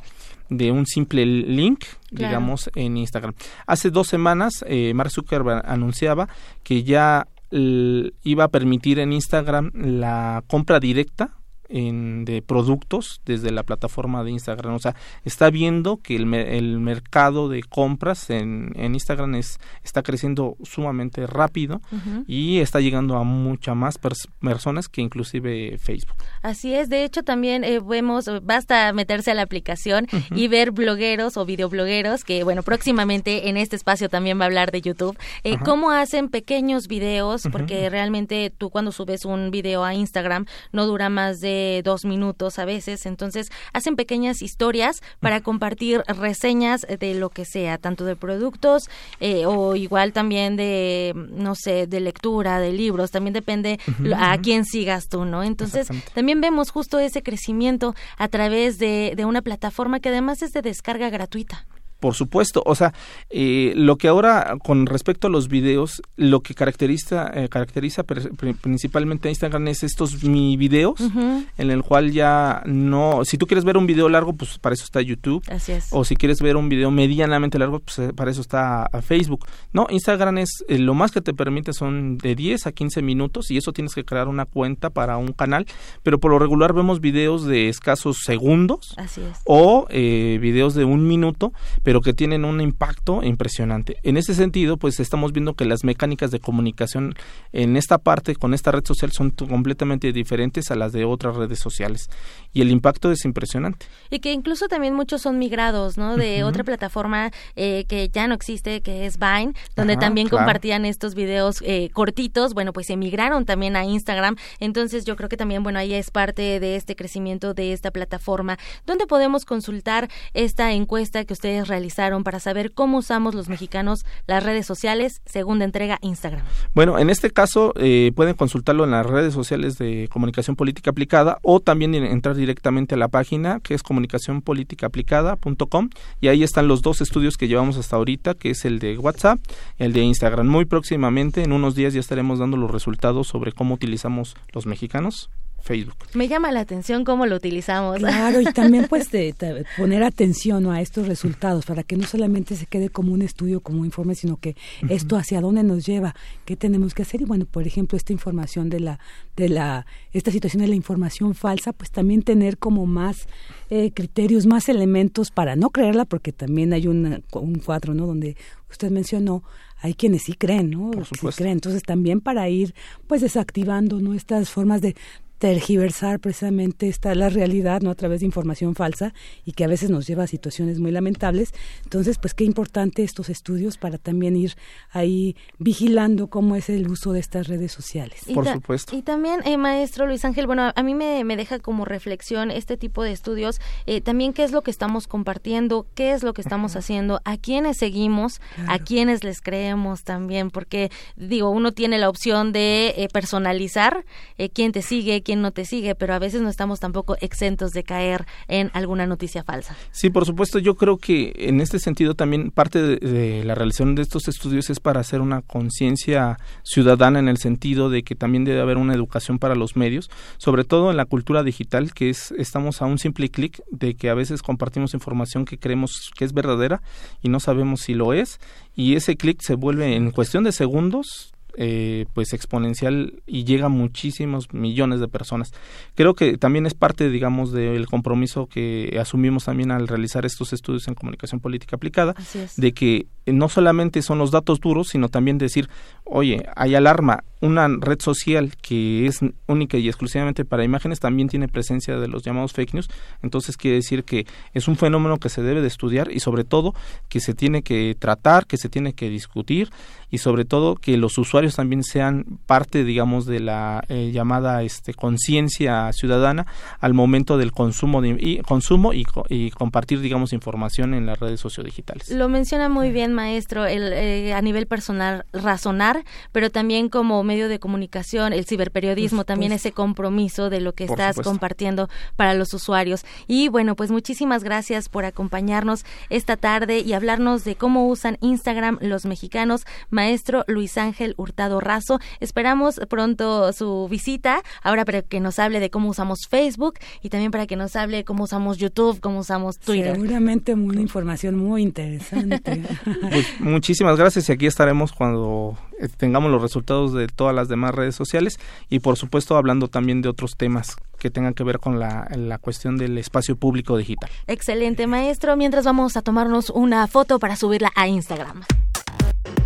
de un simple link, digamos, en Instagram. Hace dos semanas, eh, Mark Zuckerberg anunciaba que ya iba a permitir en Instagram la compra directa en, de productos desde la plataforma de Instagram. O sea, está viendo que el, el mercado de compras en, en, Instagram es, está creciendo sumamente rápido y está llegando a muchas más personas que inclusive Facebook. Así es, de hecho también eh, vemos, basta meterse a la aplicación y ver blogueros o videoblogueros, que bueno, próximamente en este espacio también va a hablar de YouTube, eh, cómo hacen pequeños videos, porque realmente tú cuando subes un video a Instagram no dura más de dos minutos a veces. Entonces hacen pequeñas historias para compartir reseñas de lo que sea, tanto de productos eh, o igual también de, no sé, de lectura, de libros. También depende a quién sigas tú, ¿no? Entonces también vemos justo ese crecimiento a través de, de una plataforma que además es de descarga gratuita. Por supuesto, o sea, eh, lo que ahora con respecto a los videos, lo que caracteriza, eh, caracteriza principalmente a Instagram es estos mi videos, en el cual ya no, si tú quieres ver un video largo, pues para eso está YouTube. Así es. O si quieres ver un video medianamente largo, pues eh, para eso está Facebook. No, Instagram es, lo más que te permite son de 10 a 15 minutos y eso tienes que crear una cuenta para un canal, pero por lo regular vemos videos de escasos segundos. Así es. O videos de un minuto, pero pero que tienen un impacto impresionante. En ese sentido, pues estamos viendo que las mecánicas de comunicación en esta parte, con esta red social, son completamente diferentes a las de otras redes sociales. Y el impacto es impresionante. Y que incluso también muchos son migrados, ¿no? De otra plataforma eh, que ya no existe, que es Vine, donde también compartían estos videos eh, cortitos. Bueno, pues emigraron también a Instagram. Entonces yo creo que también, bueno, ahí es parte de este crecimiento de esta plataforma. ¿Dónde podemos consultar esta encuesta que ustedes realizaron? Para saber cómo usamos los mexicanos las redes sociales, segunda entrega Instagram. Bueno, en este caso eh, pueden consultarlo en las redes sociales de Comunicación Política Aplicada o también entrar directamente a la página que es comunicacionpoliticaaplicada.com y ahí están los dos estudios que llevamos hasta ahorita, que es el de WhatsApp, el de Instagram. Muy próximamente, en unos días ya estaremos dando los resultados sobre cómo utilizamos los mexicanos Facebook. Me llama la atención cómo lo utilizamos. Claro, y [laughs] también pues de, poner atención a estos resultados para que no solamente se quede como un estudio, como un informe, sino que esto hacia dónde nos lleva, qué tenemos que hacer y bueno, por ejemplo, esta información de la de la esta situación de la información falsa, pues también tener como más eh, criterios, más elementos para no creerla, porque también hay un cuadro, ¿no? Donde usted mencionó hay quienes sí creen, ¿no? Por supuesto. creen. Entonces también para ir pues desactivando ¿no? estas formas de tergiversar precisamente esta la realidad no a través de información falsa y que a veces nos lleva a situaciones muy lamentables. Entonces pues qué importante estos estudios para también ir ahí vigilando cómo es el uso de estas redes sociales. Por supuesto. y también eh, maestro Luis Ángel bueno a mí me, me, deja como reflexión este tipo de estudios eh, también qué es lo que estamos compartiendo qué es lo que estamos haciendo a quiénes seguimos a quiénes les creemos también porque digo uno tiene la opción de eh, personalizar quién te sigue quién no te sigue, pero a veces no estamos tampoco exentos de caer en alguna noticia falsa. Sí, por supuesto, yo creo que en este sentido también parte de, la realización de estos estudios es para hacer una conciencia ciudadana en el sentido de que también debe haber una educación para los medios, sobre todo en la cultura digital, que es estamos a un simple clic de que a veces compartimos información que creemos que es verdadera y no sabemos si lo es y ese clic se vuelve en cuestión de segundos eh, pues exponencial y llega a muchísimos millones de personas. Creo que también es parte, digamos, del compromiso que asumimos también al realizar estos estudios en comunicación política aplicada, de que no solamente son los datos duros, sino también decir, oye, hay alarma, una red social que es única y exclusivamente para imágenes también tiene presencia de los llamados fake news, entonces quiere decir que es un fenómeno que se debe de estudiar y sobre todo que se tiene que tratar, que se tiene que discutir y sobre todo que los usuarios también sean parte, digamos, de la eh, llamada este, conciencia ciudadana al momento del consumo de, y, consumo y, y, compartir, digamos, información en las redes sociodigitales. Lo menciona muy bien, maestro, el, eh, a nivel personal razonar, pero también como medio de comunicación, el ciberperiodismo, también ese compromiso de lo que estás compartiendo para los usuarios. Y bueno, pues muchísimas gracias por acompañarnos esta tarde y hablarnos de cómo usan Instagram los mexicanos. Maestro Luis Ángel Hurtado Razo, esperamos pronto su visita, ahora para que nos hable de cómo usamos Facebook y también para que nos hable cómo usamos YouTube, cómo usamos Twitter. Seguramente una información muy interesante. [laughs] Pues, muchísimas gracias y aquí estaremos cuando eh, tengamos los resultados de todas las demás redes sociales y por supuesto hablando también de otros temas que tengan que ver con la, la cuestión del espacio público digital. Excelente, maestro. Mientras vamos a tomarnos una foto para subirla a Instagram.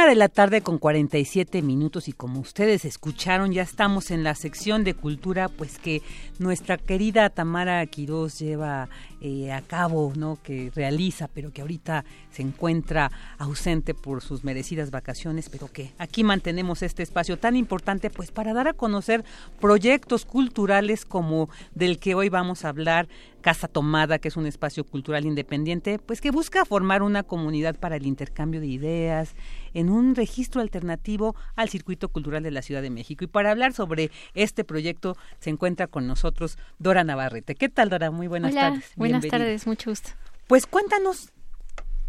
Una de la tarde con 47 minutos y como ustedes escucharon, ya estamos en la sección de cultura, pues que nuestra querida Tamara Quiroz lleva eh, a cabo, ¿no? Que realiza, pero que ahorita se encuentra ausente por sus merecidas vacaciones, pero que aquí mantenemos este espacio tan importante, pues para dar a conocer proyectos culturales como del que hoy vamos a hablar, Casa Tomada, que es un espacio cultural independiente, pues que busca formar una comunidad para el intercambio de ideas en un registro alternativo al circuito cultural de la Ciudad de México. Y para hablar sobre este proyecto se encuentra con nosotros Dora Navarrete. ¿Qué tal, Dora? Muy buenas tardes. Buenas tardes, mucho gusto. Pues cuéntanos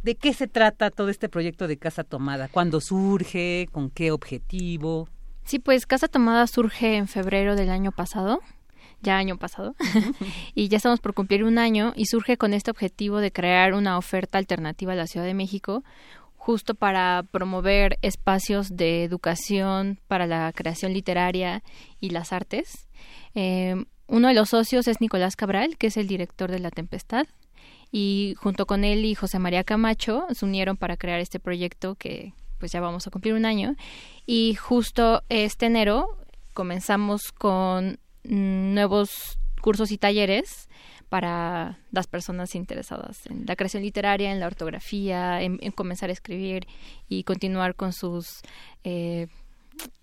de qué se trata todo este proyecto de Casa Tomada, cuándo surge, con qué objetivo. Sí, pues Casa Tomada surge en febrero del año pasado ya año pasado, [laughs] y ya estamos por cumplir un año y surge con este objetivo de crear una oferta alternativa a la Ciudad de México, justo para promover espacios de educación para la creación literaria y las artes. Eh, uno de los socios es Nicolás Cabral, que es el director de La Tempestad, y junto con él y José María Camacho se unieron para crear este proyecto que pues ya vamos a cumplir un año y justo este enero comenzamos con nuevos cursos y talleres para las personas interesadas en la creación literaria, en la ortografía, en, comenzar a escribir y continuar con sus eh,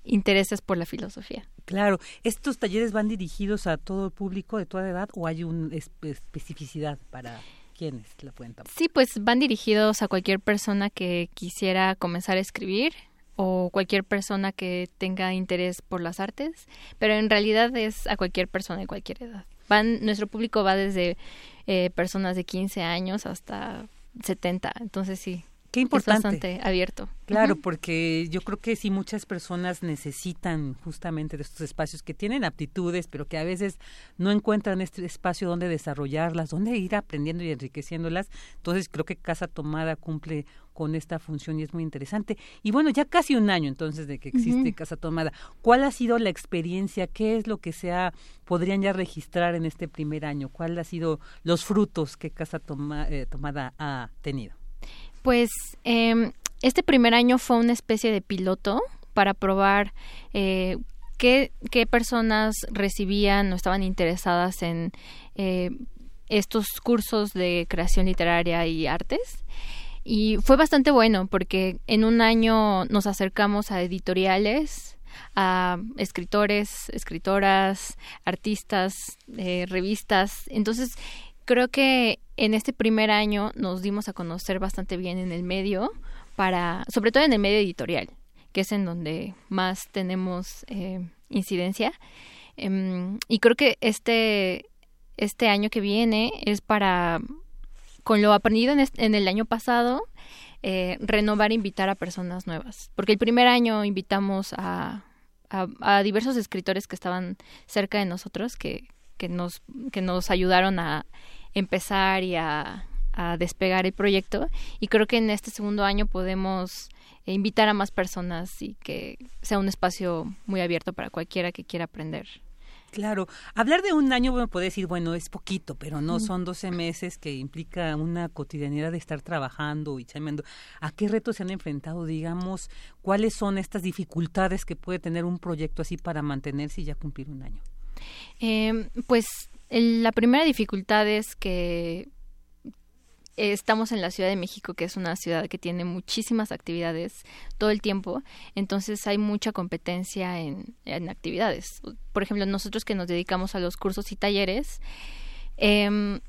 intereses por la filosofía. Claro, ¿estos talleres van dirigidos a todo el público de toda edad o hay una especificidad para quienes la pueden tomar? Sí, pues van dirigidos a cualquier persona que quisiera comenzar a escribir o cualquier persona que tenga interés por las artes, pero en realidad es a cualquier persona de cualquier edad. Van, nuestro público va desde eh, personas de 15 años hasta 70, entonces sí, Qué importante. bastante abierto. Claro, porque yo creo que sí muchas personas necesitan justamente de estos espacios que tienen aptitudes, pero que a veces no encuentran este espacio donde desarrollarlas, donde ir aprendiendo y enriqueciéndolas. Entonces creo que Casa Tomada cumple con esta función y es muy interesante. Y bueno, ya casi un año entonces de que existe Casa Tomada. ¿Cuál ha sido la experiencia? ¿Qué es lo que se ha, podrían ya registrar en este primer año? ¿Cuál ha sido los frutos que Casa eh, Tomada ha tenido? Pues eh, este primer año fue una especie de piloto para probar eh, qué, qué, personas recibían o estaban interesadas en eh, estos cursos de creación literaria y artes. Y fue bastante bueno porque en un año nos acercamos a editoriales, a escritores, escritoras, artistas, eh, revistas. Entonces, creo que en este primer año nos dimos a conocer bastante bien en el medio, para, sobre todo en el medio editorial, que es en donde más tenemos eh, incidencia. Em, y creo que este, este año que viene es para, con lo aprendido en, el año pasado, eh, renovar e invitar a personas nuevas. Porque el primer año invitamos a, a, diversos escritores que estaban cerca de nosotros, que, que, nos, que nos ayudaron a empezar y a, despegar el proyecto y creo que en este segundo año podemos invitar a más personas y que sea un espacio muy abierto para cualquiera que quiera aprender. Claro, hablar de un año, bueno, puede decir, bueno, es poquito, pero no son 12 meses que implica una cotidianidad de estar trabajando y chamando. ¿A qué retos se han enfrentado, digamos? ¿Cuáles son estas dificultades que puede tener un proyecto así para mantenerse y ya cumplir un año? Eh, pues la primera dificultad es que estamos en la Ciudad de México, que es una ciudad que tiene muchísimas actividades todo el tiempo, entonces hay mucha competencia en, actividades. Por ejemplo, nosotros que nos dedicamos a los cursos y talleres, em,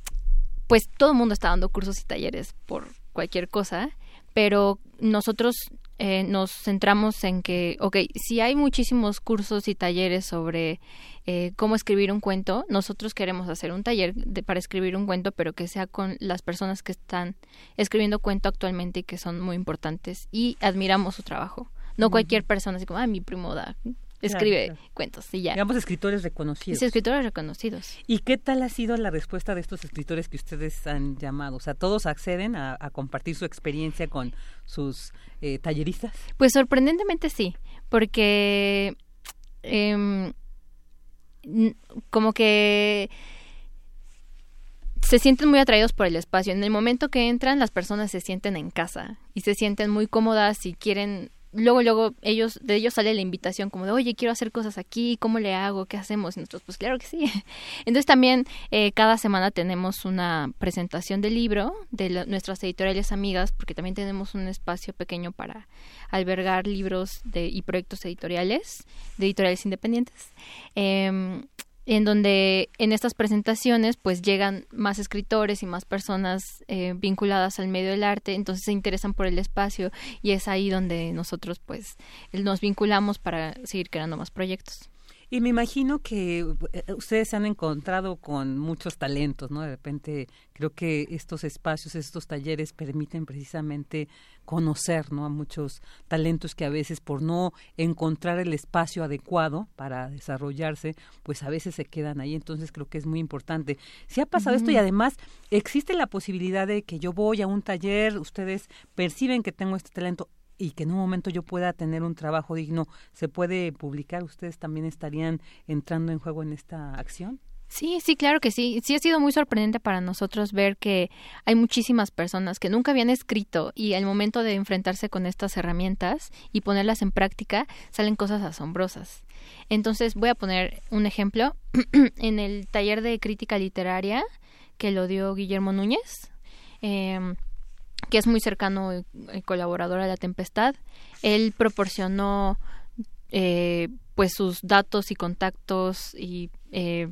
pues todo el mundo está dando cursos y talleres por cualquier cosa, pero nosotros eh, nos centramos en que, ok, si hay muchísimos cursos y talleres sobre eh, cómo escribir un cuento, nosotros queremos hacer un taller para escribir un cuento, pero que sea con las personas que están escribiendo cuento actualmente y que son muy importantes y admiramos su trabajo. No cualquier persona, así como, ah, mi primo da escribe cuentos y ya. Digamos escritores reconocidos. Sí, escritores reconocidos. ¿Y qué tal ha sido la respuesta de estos escritores que ustedes han llamado? O sea, ¿todos acceden a, compartir su experiencia con sus eh, talleristas? Pues sorprendentemente sí, porque em, como que se sienten muy atraídos por el espacio. En el momento que entran, las personas se sienten en casa y se sienten muy cómodas y quieren luego, luego ellos, de ellos sale la invitación como de, oye, quiero hacer cosas aquí, ¿cómo le hago? ¿Qué hacemos? Y nosotros, pues claro que sí. [laughs] Entonces también eh, cada semana tenemos una presentación del libro de nuestras editoriales amigas, porque también tenemos un espacio pequeño para albergar libros de, y proyectos editoriales, de editoriales independientes. Eh, en donde en estas presentaciones pues llegan más escritores y más personas eh, vinculadas al medio del arte, entonces se interesan por el espacio y es ahí donde nosotros pues nos vinculamos para seguir creando más proyectos. Y me imagino que eh, ustedes se han encontrado con muchos talentos, ¿no? De repente creo que estos espacios, estos talleres permiten precisamente conocer, ¿no? A muchos talentos que a veces por no encontrar el espacio adecuado para desarrollarse, pues a veces se quedan ahí. Entonces creo que es muy importante. Si ha pasado esto y además existe la posibilidad de que yo voy a un taller, ustedes perciben que tengo este talento, y que en un momento yo pueda tener un trabajo digno, ¿se puede publicar? ¿Ustedes también estarían entrando en juego en esta acción? Sí, sí, claro que sí. Sí ha sido muy sorprendente para nosotros ver que hay muchísimas personas que nunca habían escrito y al momento de enfrentarse con estas herramientas y ponerlas en práctica salen cosas asombrosas. Entonces voy a poner un ejemplo. [clears throat] en el taller de crítica literaria que lo dio Guillermo Núñez, em, que es muy cercano y colaborador a La Tempestad, él proporcionó eh, pues sus datos y contactos y eh,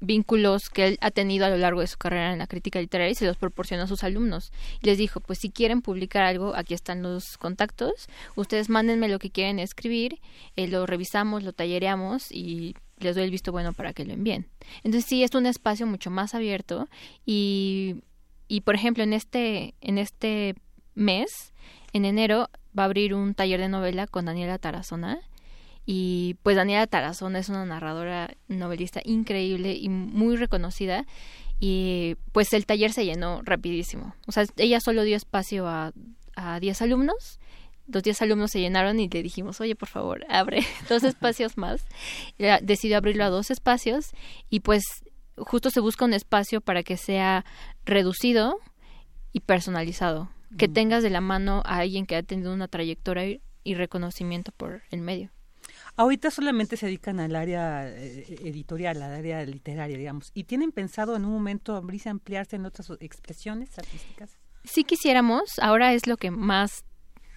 vínculos que él ha tenido a lo largo de su carrera en la crítica literaria y se los proporcionó a sus alumnos. Y les dijo, pues si quieren publicar algo, aquí están los contactos, ustedes mándenme lo que quieren escribir, eh, lo revisamos, lo tallereamos y les doy el visto bueno para que lo envíen. Entonces sí, es un espacio mucho más abierto y, y por ejemplo, en este, en este mes, en enero, va a abrir un taller de novela con Daniela Tarazona y pues Daniela Tarazona es una narradora novelista increíble y muy reconocida. Y pues el taller se llenó rapidísimo. O sea, ella solo dio espacio a, a 10 alumnos. Los 10 alumnos se llenaron y le dijimos, oye, por favor, abre [laughs] dos espacios más. decidió abrirlo a dos espacios y pues justo se busca un espacio para que sea reducido y personalizado. Que tengas de la mano a alguien que ha tenido una trayectoria y reconocimiento por el medio. Ahorita solamente se dedican al área eh, editorial, al área literaria, digamos. ¿Y tienen pensado en un momento abrirse, ampliarse en otras expresiones artísticas? Sí quisiéramos, ahora es lo que más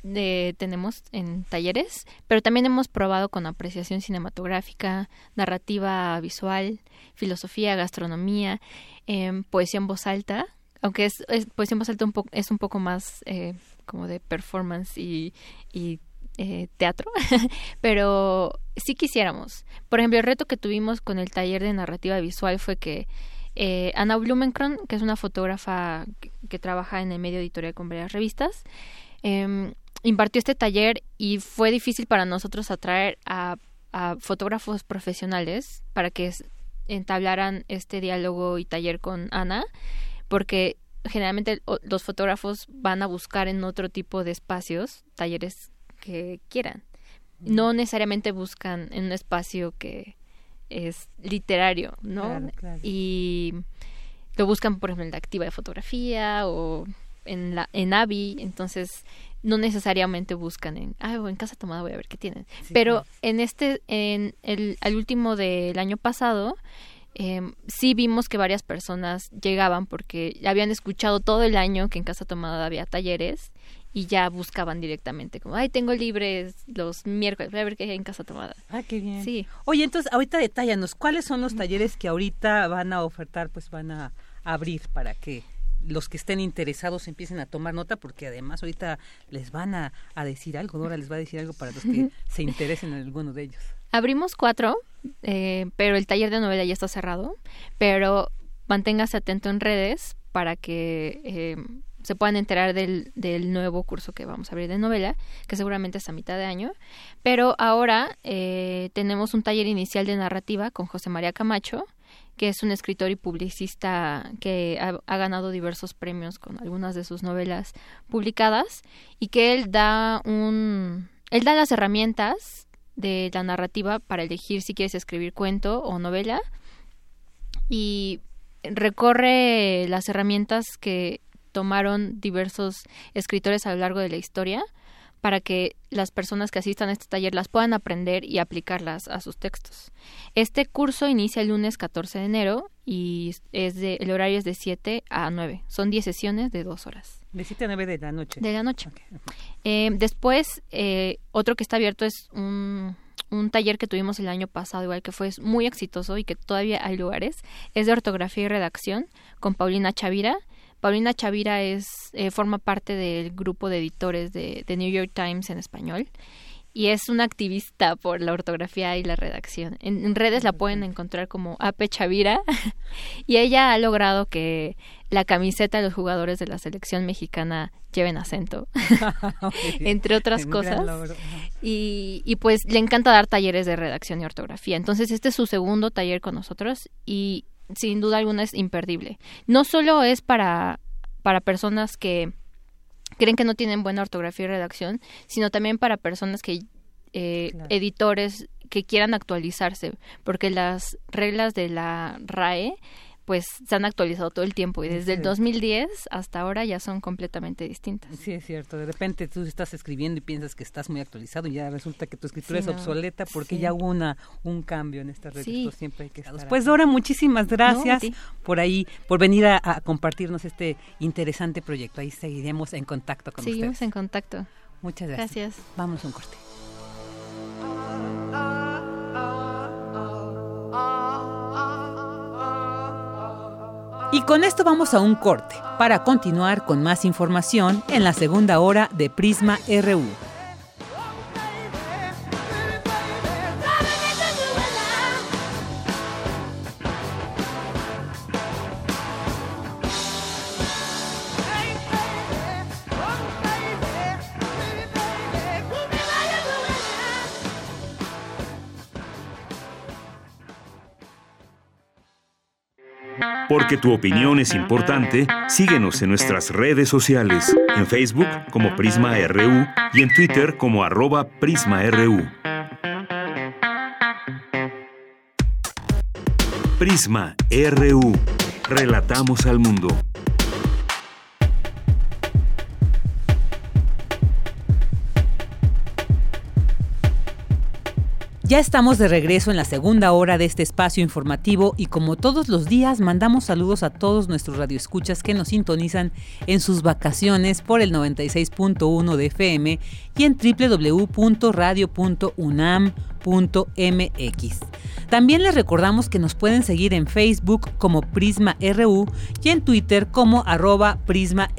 eh, tenemos en talleres, pero también hemos probado con apreciación cinematográfica, narrativa visual, filosofía, gastronomía, em, poesía en voz alta, aunque es, poesía en voz alta un es un poco más eh, como de performance y, y eh, teatro, [laughs] pero sí quisiéramos. Por ejemplo, el reto que tuvimos con el taller de narrativa visual fue que eh, Ana Blumenkron, que es una fotógrafa que, trabaja en el medio editorial con varias revistas, em, impartió este taller y fue difícil para nosotros atraer a, a fotógrafos profesionales para que entablaran este diálogo y taller con Ana, porque generalmente los fotógrafos van a buscar en otro tipo de espacios, talleres que quieran. No necesariamente buscan en un espacio que es literario, ¿no? Y lo buscan, por ejemplo, en la activa de fotografía o en la en AVI, entonces no necesariamente buscan en, ah, en casa tomada voy a ver qué tienen. Pero en este, en el al último del año pasado, eh, sí vimos que varias personas llegaban porque habían escuchado todo el año que en casa tomada había talleres y ya buscaban directamente, como, ay, tengo libres los miércoles, voy a ver qué hay en Casa Tomada. Ah, qué bien. Sí. Oye, entonces, ahorita detállanos, ¿cuáles son los talleres que ahorita van a ofertar, pues van a abrir para que los que estén interesados empiecen a tomar nota, porque además ahorita les van a, decir algo, Dora les va a decir algo para los que [laughs] se interesen en alguno de ellos. Abrimos cuatro, eh, pero el taller de novela ya está cerrado, pero manténgase atento en redes para que... Eh, se puedan enterar del, del, nuevo curso que vamos a abrir de novela, que seguramente es a mitad de año. Pero ahora eh, tenemos un taller inicial de narrativa con José María Camacho, que es un escritor y publicista que ha, ganado diversos premios con algunas de sus novelas publicadas y que él da un él da las herramientas de la narrativa para elegir si quieres escribir cuento o novela y recorre las herramientas que tomaron diversos escritores a lo largo de la historia para que las personas que asistan a este taller las puedan aprender y aplicarlas a sus textos. Este curso inicia el lunes 14 de enero y es de, el horario es de 7 a 9. Son 10 sesiones de dos horas. De 7 a 9 de la noche. De la noche. Eh, después, eh, otro que está abierto es un, un taller que tuvimos el año pasado, igual que fue muy exitoso y que todavía hay lugares. Es de ortografía y redacción con Paulina Chavira Paulina Chavira es, eh, forma parte del grupo de editores de, New York Times en español y es una activista por la ortografía y la redacción. En, redes la pueden encontrar como Ape Chavira [laughs] y ella ha logrado que la camiseta de los jugadores de la selección mexicana lleven acento, [laughs] [laughs] entre otras cosas. Y, y pues le encanta dar talleres de redacción y ortografía. Entonces este es su segundo taller con nosotros y sin duda alguna es imperdible. No solo es para, para personas que creen que no tienen buena ortografía y redacción, sino también para personas que, eh, editores que quieran actualizarse, porque las reglas de la RAE pues se han actualizado todo el tiempo y desde el 2010 hasta ahora ya son completamente distintas. Sí, es cierto. De repente tú estás escribiendo y piensas que estás muy actualizado y ya resulta que tu escritura es obsoleta porque ya hubo una, un cambio en este registro. Siempre hay que estar Pues Dora, muchísimas gracias por ahí, por venir a, compartirnos este interesante proyecto. Ahí seguiremos en contacto con Seguimos en contacto. Muchas gracias. Gracias. Vamos a un corte. Y con esto vamos a un corte para continuar con más información en la segunda hora de Prisma RU. Porque tu opinión es importante, síguenos en nuestras redes sociales, en Facebook como Prisma RU y en Twitter como arroba PrismaRU. Prisma RU. Relatamos al mundo. Ya estamos de regreso en la segunda hora de este espacio informativo y como todos los días mandamos saludos a todos nuestros radioescuchas que nos sintonizan en sus vacaciones por el 96.1 de FM y en www.radio.unam.mx. También les recordamos que nos pueden seguir en Facebook como Prisma RU y en Twitter como arroba Prisma.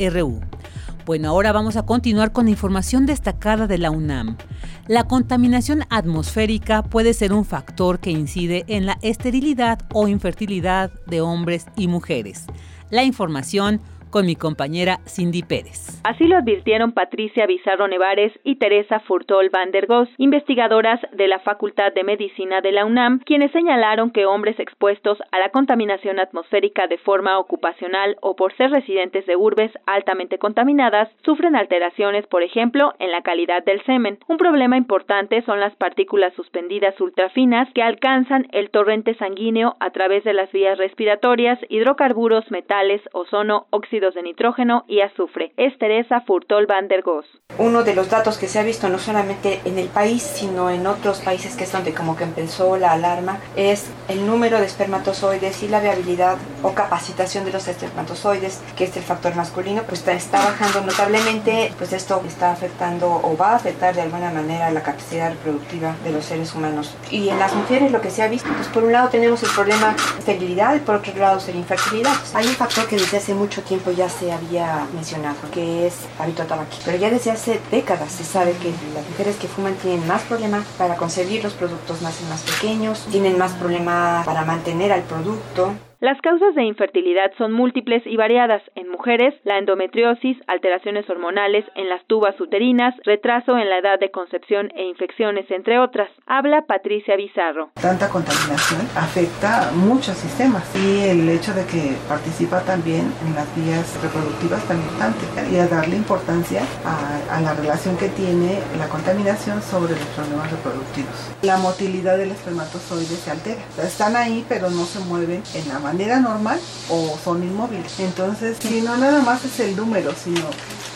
Bueno, ahora vamos a continuar con información destacada de la UNAM. La contaminación atmosférica puede ser un factor que incide en la esterilidad o infertilidad de hombres y mujeres. La información con mi compañera Cindy Pérez. Así lo advirtieron Patricia Bizarro Nevares y Teresa Furtol van der Goes, investigadoras de la Facultad de Medicina de la UNAM, quienes señalaron que hombres expuestos a la contaminación atmosférica de forma ocupacional o por ser residentes de urbes altamente contaminadas sufren alteraciones, por ejemplo, en la calidad del semen. Un problema importante son las partículas suspendidas ultrafinas que alcanzan el torrente sanguíneo a través de las vías respiratorias, hidrocarburos, metales, ozono, óxido de nitrógeno y azufre. Es Teresa Furtol van der Goes. Uno de los datos que se ha visto no solamente en el país, sino en otros países que es donde como que empezó la alarma, es el número de espermatozoides y la viabilidad o capacitación de los espermatozoides, que es el factor masculino, pues está, bajando notablemente, pues esto está afectando o va a afectar de alguna manera la capacidad reproductiva de los seres humanos. Y en las mujeres lo que se ha visto, pues por un lado tenemos el problema de esterilidad y por otro lado la infertilidad. Hay un factor que desde hace mucho tiempo ya se había mencionado, que es hábito tabaquí. Pero ya desde hace décadas se sabe que las mujeres que fuman tienen más problemas para concebir, los productos nacen más pequeños, tienen más problemas para mantener al producto. Las causas de infertilidad son múltiples y variadas. En mujeres, la endometriosis, alteraciones hormonales en las tubas uterinas, retraso en la edad de concepción e infecciones, entre otras. Habla Patricia Bizarro. Tanta contaminación afecta muchos sistemas y el hecho de que participa también en las vías reproductivas tan importante y a darle importancia a, a la relación que tiene la contaminación sobre los problemas reproductivos. La motilidad del espermatozoide se altera. Están ahí pero no se mueven en la manera normal o son inmóviles. Entonces, si no nada más es el número, sino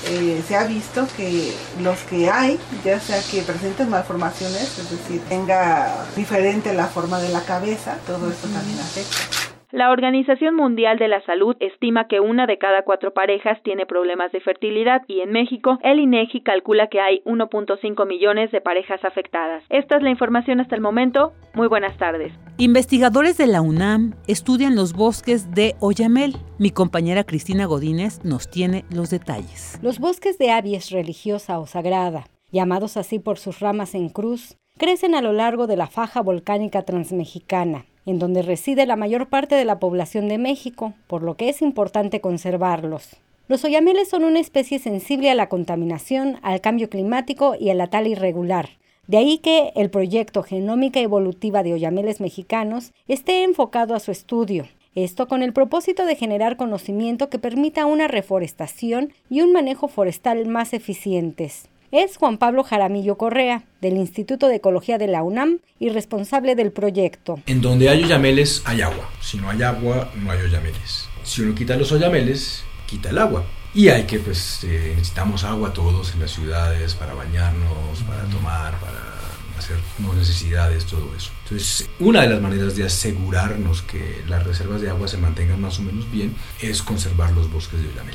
eh, se ha visto que los que hay, ya sea que presenten malformaciones, es decir, tenga diferente la forma de la cabeza, todo esto también afecta. La Organización Mundial de la Salud estima que una de cada cuatro parejas tiene problemas de fertilidad y en México el INEGI calcula que hay 1.5 millones de parejas afectadas. Esta es la información hasta el momento. Muy buenas tardes. Investigadores de la UNAM estudian los bosques de Oyamel. Mi compañera Cristina Godínez nos tiene los detalles. Los bosques de avies religiosa o sagrada, llamados así por sus ramas en cruz, crecen a lo largo de la faja volcánica transmexicana en donde reside la mayor parte de la población de México, por lo que es importante conservarlos. Los oyameles son una especie sensible a la contaminación, al cambio climático y a la tala irregular. De ahí que el proyecto Genómica Evolutiva de Oyameles Mexicanos esté enfocado a su estudio. Esto con el propósito de generar conocimiento que permita una reforestación y un manejo forestal más eficientes. Es Juan Pablo Jaramillo Correa, del Instituto de Ecología de la UNAM y responsable del proyecto. En donde hay oyameles hay agua. Si no hay agua, no hay oyameles. Si uno quita los oyameles, quita el agua. Y hay que, pues, eh, necesitamos agua todos en las ciudades para bañarnos, para tomar, para hacer necesidades, todo eso. Entonces, una de las maneras de asegurarnos que las reservas de agua se mantengan más o menos bien es conservar los bosques de oyamel.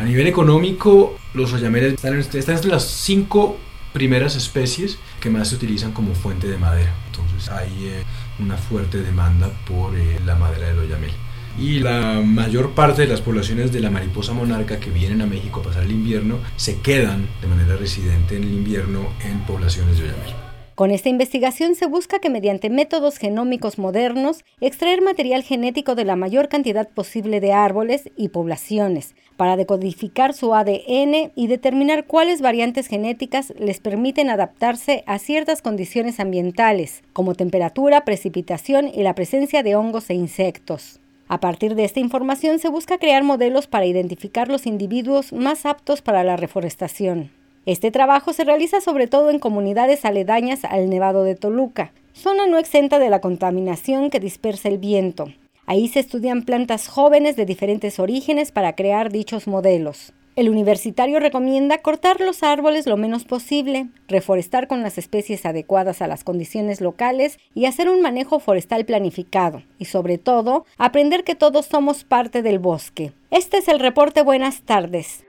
A nivel económico, los oyameles están, están entre las cinco primeras especies que más se utilizan como fuente de madera. Entonces hay eh, una fuerte demanda por eh, la madera del oyamel. Y la mayor parte de las poblaciones de la mariposa monarca que vienen a México a pasar el invierno se quedan de manera residente en el invierno en poblaciones de oyamel. Con esta investigación se busca que mediante métodos genómicos modernos extraer material genético de la mayor cantidad posible de árboles y poblaciones para decodificar su ADN y determinar cuáles variantes genéticas les permiten adaptarse a ciertas condiciones ambientales, como temperatura, precipitación y la presencia de hongos e insectos. A partir de esta información se busca crear modelos para identificar los individuos más aptos para la reforestación. Este trabajo se realiza sobre todo en comunidades aledañas al Nevado de Toluca, zona no exenta de la contaminación que dispersa el viento. Ahí se estudian plantas jóvenes de diferentes orígenes para crear dichos modelos. El universitario recomienda cortar los árboles lo menos posible, reforestar con las especies adecuadas a las condiciones locales y hacer un manejo forestal planificado. Y sobre todo, aprender que todos somos parte del bosque. Este es el reporte Buenas tardes.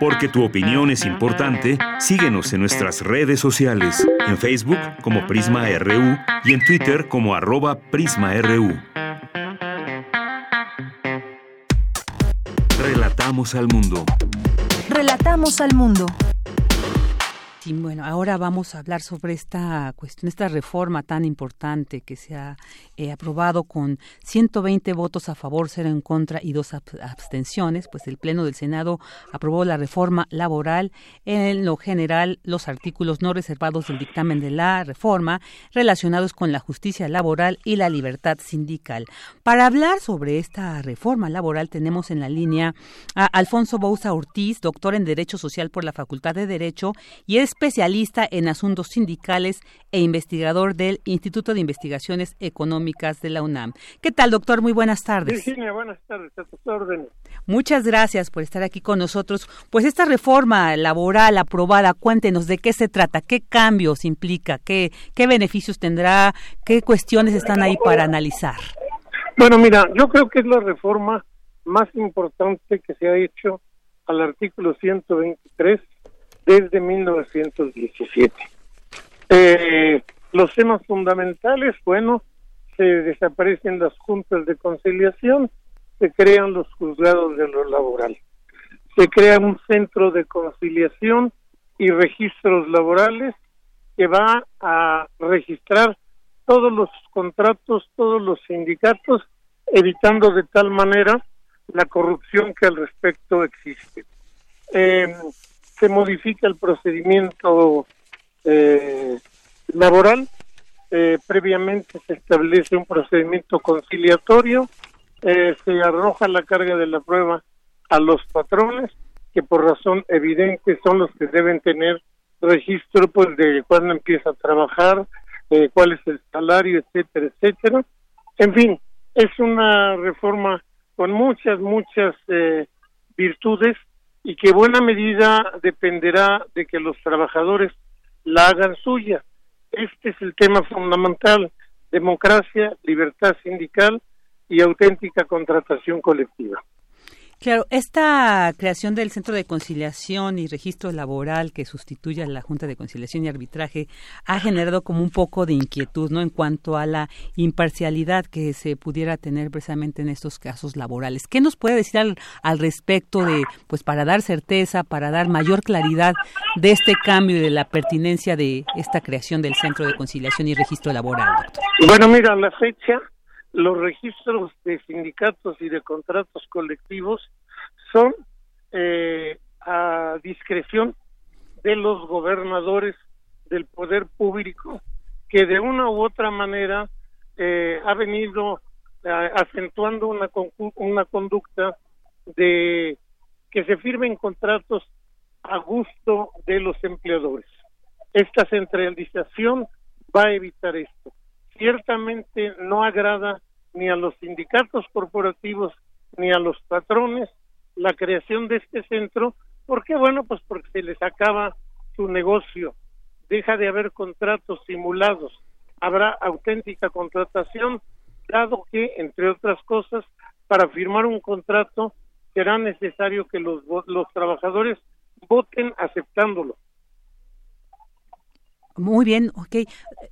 Porque tu opinión es importante, síguenos en nuestras redes sociales, en Facebook como Prisma RU y en Twitter como arroba PrismaRU. Relatamos al mundo. Relatamos al mundo bueno, ahora vamos a hablar sobre esta cuestión, esta reforma tan importante que se ha eh, aprobado con 120 votos a favor, cero en contra y dos abstenciones. Pues el Pleno del Senado aprobó la reforma laboral. En lo general, los artículos no reservados del dictamen de la reforma relacionados con la justicia laboral y la libertad sindical. Para hablar sobre esta reforma laboral tenemos en la línea a Alfonso Bouza Ortiz, doctor en Derecho Social por la Facultad de Derecho y es especialista en asuntos sindicales e investigador del Instituto de Investigaciones Económicas de la UNAM. ¿Qué tal, doctor? Muy buenas tardes. Virginia, buenas tardes, a tus órdenes. Muchas gracias por estar aquí con nosotros. Pues esta reforma laboral aprobada, cuéntenos de qué se trata, qué cambios implica, qué, qué beneficios tendrá, qué cuestiones están ahí para analizar. Bueno, mira, yo creo que es la reforma más importante que se ha hecho al artículo 123 desde 1917. Eh, los temas fundamentales, bueno, se desaparecen las juntas de conciliación, se crean los juzgados de lo laboral, se crea un centro de conciliación y registros laborales que va a registrar todos los contratos, todos los sindicatos, evitando de tal manera la corrupción que al respecto existe. Eh, se modifica el procedimiento eh, laboral, eh, previamente se establece un procedimiento conciliatorio, eh, se arroja la carga de la prueba a los patrones, que por razón evidente son los que deben tener registro pues de cuándo empieza a trabajar, cuál es el salario, etcétera, etcétera. En fin, es una reforma con muchas, muchas virtudes y que buena medida dependerá de que los trabajadores la hagan suya. Este es el tema fundamental, democracia, libertad sindical y auténtica contratación colectiva. Claro, esta creación del Centro de Conciliación y Registro Laboral que sustituye a la Junta de Conciliación y Arbitraje ha generado como un poco de inquietud, ¿no? En cuanto a la imparcialidad que se pudiera tener precisamente en estos casos laborales. ¿Qué nos puede decir al, respecto de, pues, para dar certeza, para dar mayor claridad de este cambio y de la pertinencia de esta creación del Centro de Conciliación y Registro Laboral, doctor? Bueno, mira, la fecha los registros de sindicatos y de contratos colectivos son eh, a discreción de los gobernadores del poder público que de una u otra manera eh, ha venido eh, acentuando una, una conducta de que se firmen contratos a gusto de los empleadores. Esta centralización va a evitar esto. Ciertamente no agrada ni a los sindicatos corporativos ni a los patrones la creación de este centro. ¿Por qué? Bueno, pues porque se les acaba su negocio, deja de haber contratos simulados, habrá auténtica contratación, dado que, entre otras cosas, para firmar un contrato será necesario que los, los trabajadores voten aceptándolo. Muy bien, ok.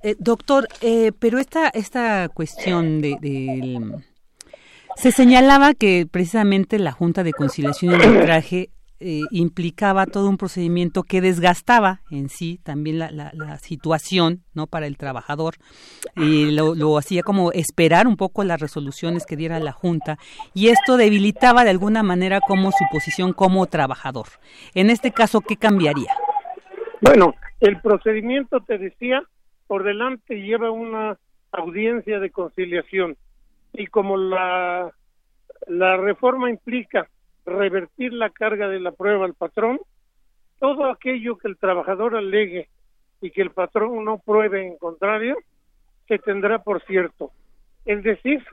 Eh, doctor, eh, pero esta, esta cuestión de, Se señalaba que precisamente la Junta de Conciliación y Arbitraje eh, implicaba todo un procedimiento que desgastaba en sí también la, la, situación no para el trabajador y lo, hacía como esperar un poco las resoluciones que diera la junta y esto debilitaba de alguna manera como su posición como trabajador. En este caso qué cambiaría bueno el procedimiento te decía por delante lleva una audiencia de conciliación y como la la reforma implica revertir la carga de la prueba al patrón, todo aquello que el trabajador alegue y que el patrón no pruebe en contrario, se tendrá por cierto. Es decir,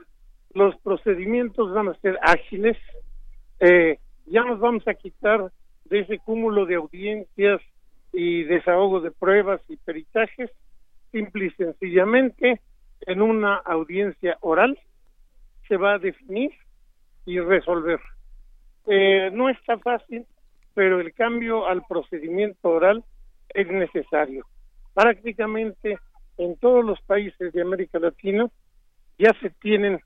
los procedimientos van a ser ágiles, eh, ya nos vamos a quitar de ese cúmulo de audiencias y desahogo de pruebas y peritajes, simple y sencillamente en una audiencia oral se va a definir y resolver. Eh, no está fácil, pero el cambio al procedimiento oral es necesario. Prácticamente en todos los países de América Latina ya se tienen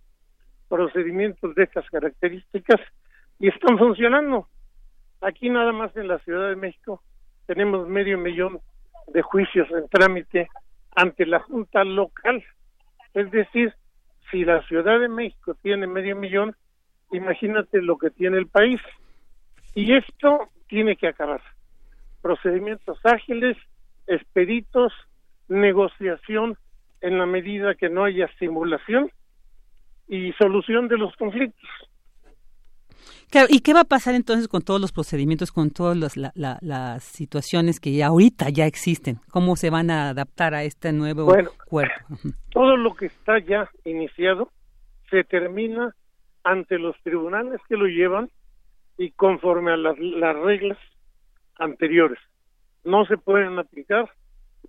procedimientos de estas características y están funcionando. Aquí nada más en la Ciudad de México tenemos medio millón de juicios en trámite ante la Junta local. Es decir, si la Ciudad de México tiene medio millón, imagínate lo que tiene el país. Y esto tiene que acabar. Procedimientos ágiles, expeditos, negociación en la medida que no haya simulación y solución de los conflictos. ¿Y qué va a pasar entonces con todos los procedimientos, con todas las, situaciones que ya ahorita ya existen? ¿Cómo se van a adaptar a este nuevo cuerpo? [laughs] Todo lo que está ya iniciado se termina ante los tribunales que lo llevan y conforme a las, reglas anteriores. No se pueden aplicar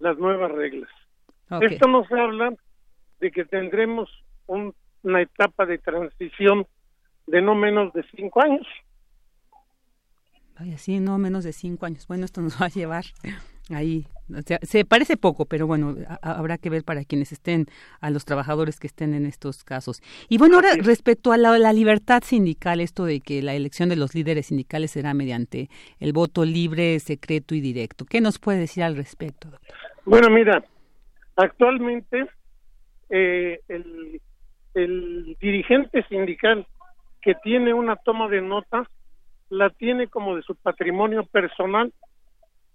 las nuevas reglas. Esto nos habla de que tendremos una etapa de transición de no menos de cinco años. Ay, así, no menos de cinco años. Bueno, esto nos va a llevar ahí. se parece poco, pero bueno, habrá que ver para quienes estén, a los trabajadores que estén en estos casos. Y bueno, ahora respecto a la, libertad sindical, esto de que la elección de los líderes sindicales será mediante el voto libre, secreto y directo. ¿Qué nos puede decir al respecto? Bueno, mira, actualmente eh, el, el dirigente sindical que tiene una toma de nota la tiene como de su patrimonio personal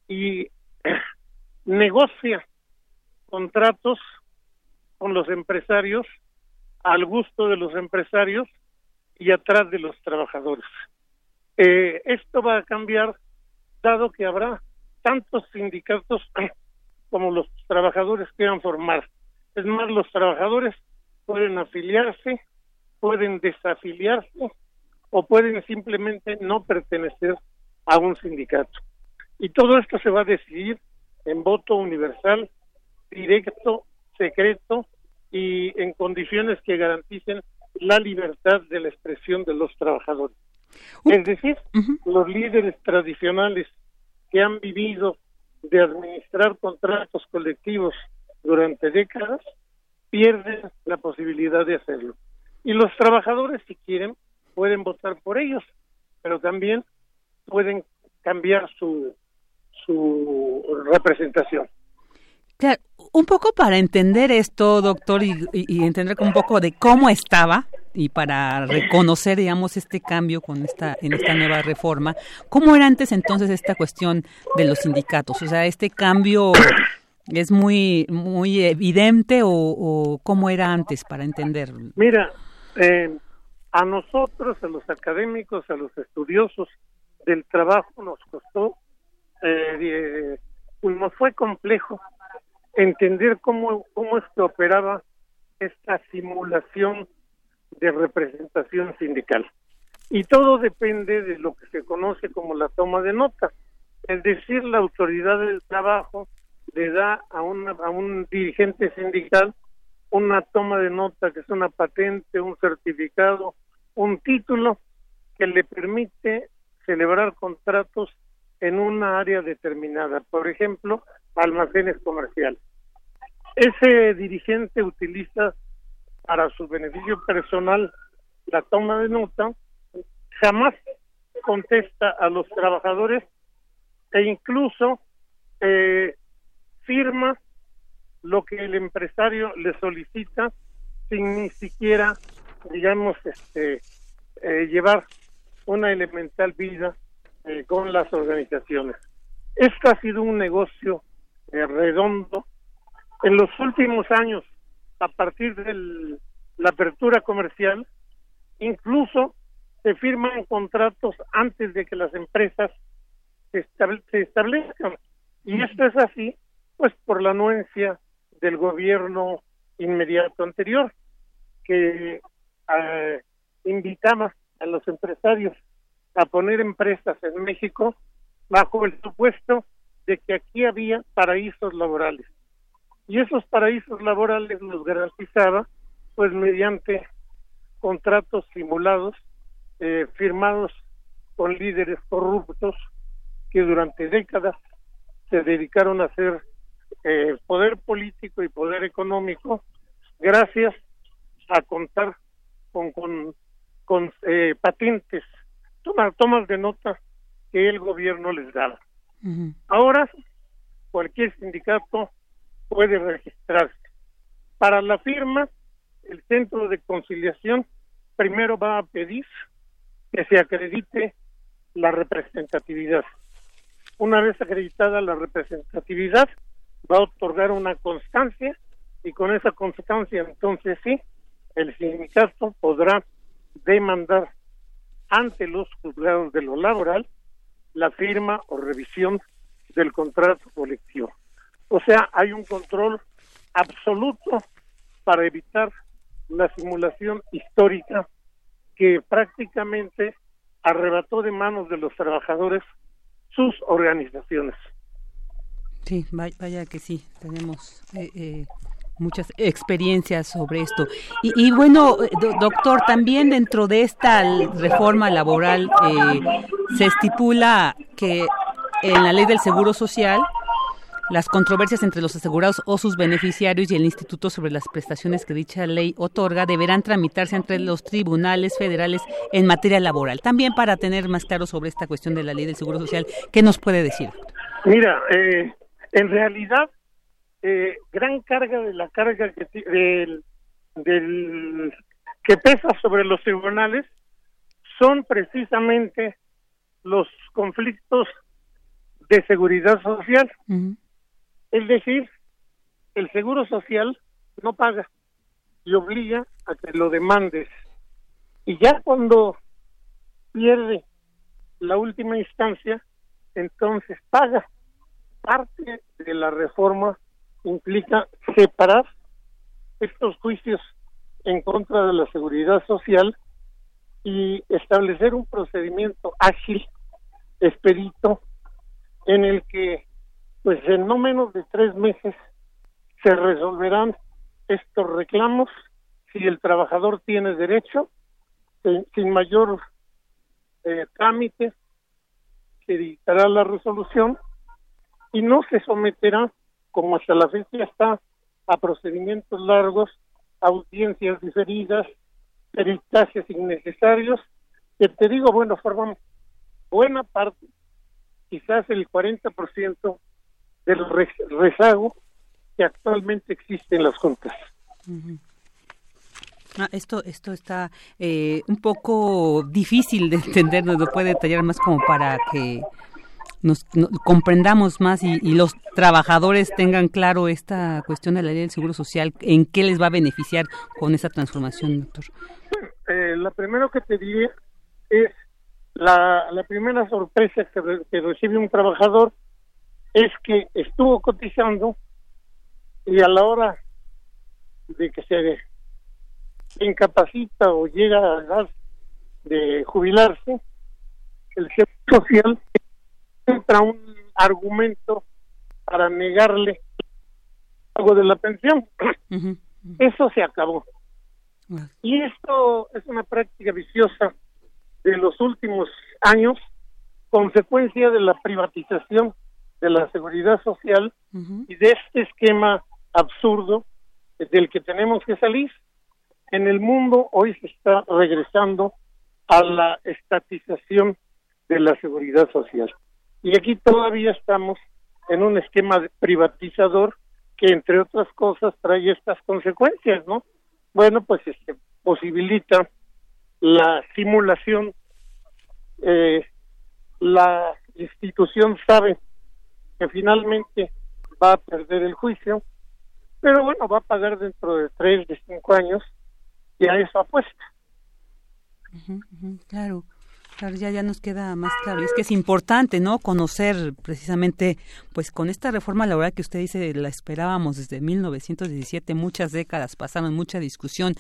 y [clears throat] negocia contratos con los empresarios al gusto de los empresarios y atrás de los trabajadores. Eh, esto va a cambiar dado que habrá tantos sindicatos [clears throat] como los trabajadores quieran formar. Es más, los trabajadores pueden afiliarse, pueden desafiliarse o pueden simplemente no pertenecer a un sindicato. Y todo esto se va a decidir en voto universal, directo, secreto y en condiciones que garanticen la libertad de la expresión de los trabajadores. Es decir, los líderes tradicionales que han vivido de administrar contratos colectivos durante décadas pierden la posibilidad de hacerlo. Y los trabajadores, si quieren, pueden votar por ellos, pero también pueden cambiar su, su representación. Claro, un poco para entender esto, doctor, y, y, entender un poco de cómo estaba y para reconocer, digamos, este cambio con esta en esta nueva reforma, ¿cómo era antes entonces esta cuestión de los sindicatos? O sea, este cambio es muy muy evidente o, cómo era antes para entenderlo. Mira, eh, a nosotros, a los académicos, a los estudiosos del trabajo nos costó eh, pues nos fue complejo entender cómo, cómo es que operaba esta simulación de representación sindical. Y todo depende de lo que se conoce como la toma de nota. Es decir, la autoridad del trabajo le da a, una, a un dirigente sindical una toma de nota que es una patente, un certificado, un título que le permite celebrar contratos en una área determinada, por ejemplo, almacenes comerciales. Ese dirigente utiliza para su beneficio personal la toma de nota, jamás contesta a los trabajadores e incluso eh, firma lo que el empresario le solicita sin ni siquiera, digamos, este, eh, llevar una elemental vida eh, con las organizaciones. Esto ha sido un negocio eh, redondo. En los últimos años, a partir de la apertura comercial, incluso se firman contratos antes de que las empresas se, se establezcan. Y esto es así, pues por la anuencia del gobierno inmediato anterior, que eh, invitaba a los empresarios a poner empresas en México bajo el supuesto de que aquí había paraísos laborales. Y esos paraísos laborales los garantizaba pues mediante contratos simulados eh, firmados con líderes corruptos que durante décadas se dedicaron a hacer eh, poder político y poder económico gracias a contar con, con, con eh, patentes, tomas, tomas de nota que el gobierno les daba. Ahora cualquier sindicato puede registrarse. Para la firma, el centro de conciliación primero va a pedir que se acredite la representatividad. Una vez acreditada la representatividad, va a otorgar una constancia y con esa constancia entonces sí, el sindicato podrá demandar ante los juzgados de lo laboral la firma o revisión del contrato colectivo. O sea, hay un control absoluto para evitar la simulación histórica que prácticamente arrebató de manos de los trabajadores sus organizaciones. Sí, vaya que sí, tenemos eh, eh, muchas experiencias sobre esto. Y, bueno, eh, doctor, también dentro de esta reforma laboral se estipula que en la ley del Seguro Social las controversias entre los asegurados o sus beneficiarios y el Instituto sobre las prestaciones que dicha ley otorga deberán tramitarse entre los tribunales federales en materia laboral. También para tener más claro sobre esta cuestión de la ley del Seguro Social, ¿qué nos puede decir? Mira, eh, en realidad, eh, gran carga de la carga que, del, del, que pesa sobre los tribunales son precisamente los conflictos de seguridad social. Es decir, el seguro social no paga y obliga a que lo demandes. Y ya cuando pierde la última instancia, entonces paga parte de la reforma implica separar estos juicios en contra de la seguridad social y establecer un procedimiento ágil, expedito, en el que, pues en no menos de tres meses, se resolverán estos reclamos. Si el trabajador tiene derecho, sin mayor eh, trámite, se dictará la resolución y no se someterá, como hasta la fecha está, a procedimientos largos, audiencias diferidas, peritajes innecesarios, que te digo, bueno, forman buena parte, quizás el 40% del rezago que actualmente existe en las juntas. Ah, esto, esto está eh, un poco difícil de [laughs] entender, nos lo puede detallar más como para que nos, comprendamos más y, los trabajadores tengan claro esta cuestión de la ley del seguro social, en qué les va a beneficiar con esa transformación, doctor. Eh, la primero que te diría es la, la primera sorpresa que, recibe un trabajador es que estuvo cotizando y a la hora de que se incapacita o llega a edad de jubilarse, el jefe social entra un argumento para negarle algo de la pensión. Eso se acabó. Y esto es una práctica viciosa de los últimos años, consecuencia de la privatización de la seguridad social y de este esquema absurdo del que tenemos que salir. En el mundo hoy se está regresando a la estatización de la seguridad social. Y aquí todavía estamos en un esquema privatizador que entre otras cosas trae estas consecuencias, ¿no? Bueno, pues este posibilita la simulación, eh, la institución sabe que finalmente va a perder el juicio, pero bueno, va a pagar dentro de tres, de cinco años y a eso apuesta. claro. Claro, ya, ya nos queda más claro. Y es que es importante, ¿no? Conocer precisamente, pues con esta reforma laboral que usted dice, la esperábamos desde 1917, muchas décadas pasaron, mucha discusión.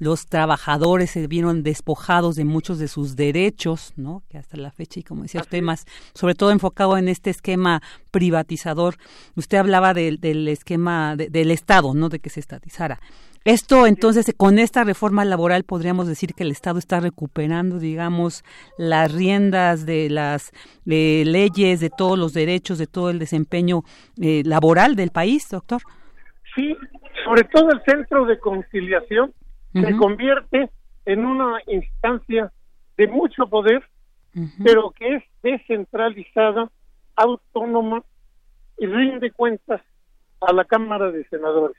Los trabajadores se vieron despojados de muchos de sus derechos, ¿no? Que hasta la fecha, y como decía usted, más, sobre todo enfocado en este esquema privatizador. Usted hablaba del, del esquema del Estado, ¿no? De que se estatizara. Esto entonces, con esta reforma laboral podríamos decir que el Estado está recuperando, digamos, las riendas de las leyes, de todos los derechos, de todo el desempeño eh, laboral del país, doctor. Sí, sobre todo el centro de conciliación se convierte en una instancia de mucho poder, pero que es descentralizada, autónoma y rinde cuentas a la Cámara de Senadores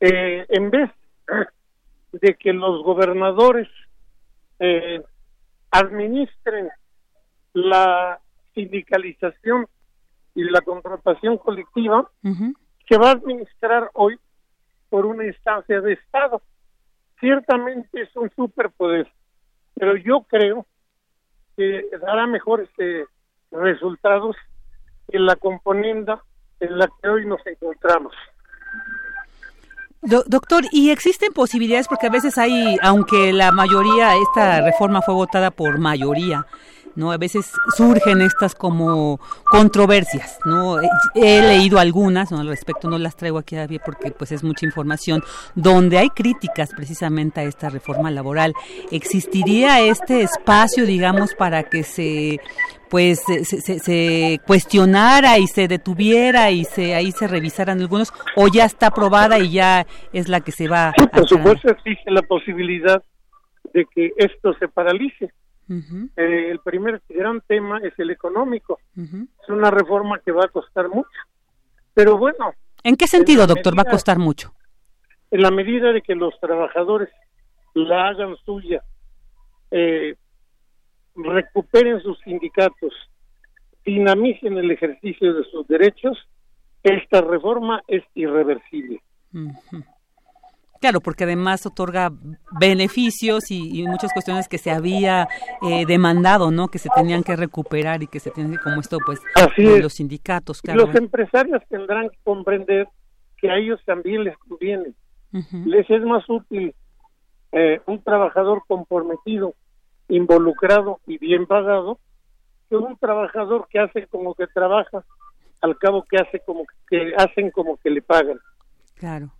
eh, en vez [clears throat] de que los gobernadores eh, administren la sindicalización y la contratación colectiva, se va a administrar hoy por una instancia de Estado. Ciertamente es un superpoder, pero yo creo que dará mejores eh, resultados en la componenda en la que hoy nos encontramos doctor, ¿y existen posibilidades? Porque a veces hay, aunque la mayoría, esta reforma fue votada por mayoría, ¿no? A veces surgen estas como controversias, ¿no? He leído algunas, ¿no? Al respecto no las traigo aquí porque pues es mucha información, donde hay críticas precisamente a esta reforma laboral. ¿Existiría este espacio, digamos, para que se pues se, se, cuestionara y se detuviera y se ahí se revisaran algunos o ya está aprobada y ya es la que se va por supuesto existe la posibilidad de que esto se paralice eh, el primer gran tema es el económico. Es una reforma que va a costar mucho. Pero bueno ¿en qué sentido doctor va a costar mucho? en la medida de que los trabajadores la hagan suya eh, recuperen sus sindicatos, dinamicen el ejercicio de sus derechos, esta reforma es irreversible. Claro, porque además otorga beneficios y, muchas cuestiones que se había eh, demandado, ¿no? Que se tenían que recuperar y que se tienen que, como esto, pues, los sindicatos. Los empresarios tendrán que comprender que a ellos también les conviene. Les es más útil eh, un trabajador comprometido involucrado y bien pagado que un trabajador que hace como que trabaja al cabo que hace como que hacen como que le pagan claro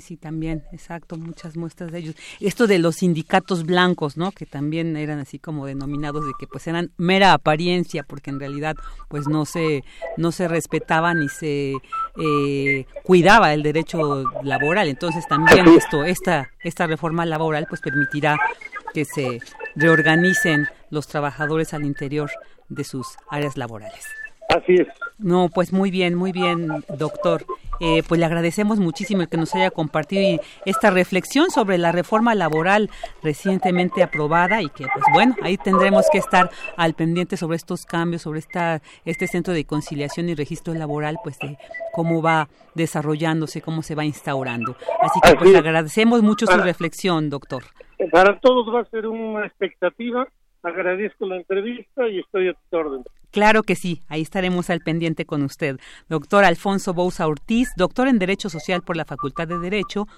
sí sí también exacto muchas muestras de ellos. Esto de los sindicatos blancos no que también eran así como denominados de que pues eran mera apariencia porque en realidad pues no se no se respetaba ni se eh, cuidaba el derecho laboral. Entonces también esto esta esta reforma laboral pues permitirá que se reorganicen los trabajadores al interior de sus áreas laborales. Así es. No, pues muy bien, muy bien, doctor. Eh, pues le agradecemos muchísimo el que nos haya compartido esta reflexión sobre la reforma laboral recientemente aprobada y que, pues bueno, ahí tendremos que estar al pendiente sobre estos cambios, sobre esta, este centro de conciliación y registro laboral, pues de cómo va desarrollándose, cómo se va instaurando. Así que, pues agradecemos mucho su reflexión, doctor para todos va a ser una expectativa Agradezco la entrevista y estoy a tu orden. Claro que sí, ahí estaremos al pendiente con usted. Doctor Alfonso Bouza Ortiz, doctor en Derecho Social por la Facultad de Derecho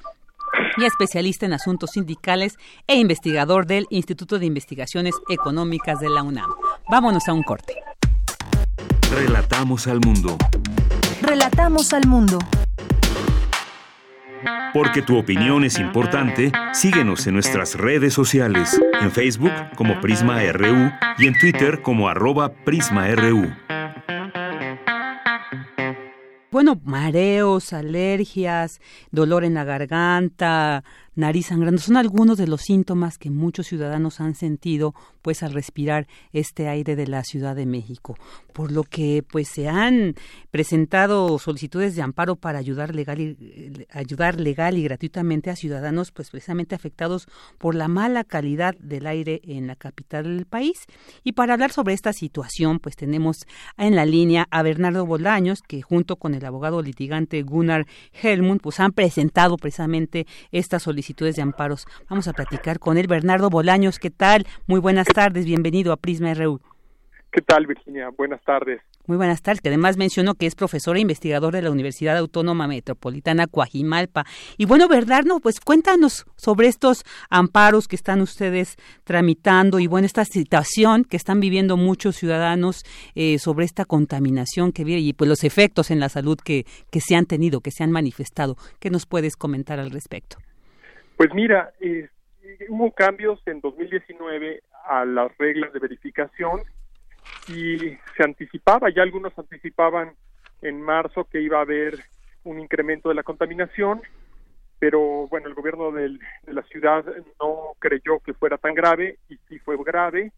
y especialista en asuntos sindicales e investigador del Instituto de Investigaciones Económicas de la UNAM. Vámonos a un corte. Relatamos al mundo. Relatamos al mundo. Porque tu opinión es importante, síguenos en nuestras redes sociales, en Facebook como Prisma RU y en Twitter como arroba PrismaRU. Bueno, mareos, alergias, dolor en la garganta, nariz sangrando, son algunos de los síntomas que muchos ciudadanos han sentido pues al respirar este aire de la Ciudad de México, por lo que pues se han presentado solicitudes de amparo para ayudar legal y, ayudar legal y gratuitamente a ciudadanos pues precisamente afectados por la mala calidad del aire en la capital del país. Y para hablar sobre esta situación pues tenemos en la línea a Bernardo Bolaños que junto con el abogado litigante Gunnar Helmund pues han presentado precisamente esta solicitud solicitudes de amparos. Vamos a platicar con él. Bernardo Bolaños, ¿qué tal? Muy buenas tardes, bienvenido a Prisma RU. ¿Qué tal, Virginia? Buenas tardes. Muy buenas tardes, que además mencionó que es profesor e investigador de la Universidad Autónoma Metropolitana Coajimalpa. Y bueno, Bernardo, pues cuéntanos sobre estos amparos que están ustedes tramitando y bueno, esta situación que están viviendo muchos ciudadanos eh, sobre esta contaminación que vive y pues los efectos en la salud que, que se han tenido, que se han manifestado. ¿Qué nos puedes comentar al respecto? Pues mira, eh, hubo cambios en 2019 a las reglas de verificación y se anticipaba, ya algunos anticipaban en marzo que iba a haber un incremento de la contaminación, pero bueno, el gobierno de la ciudad no creyó que fuera tan grave y sí fue grave.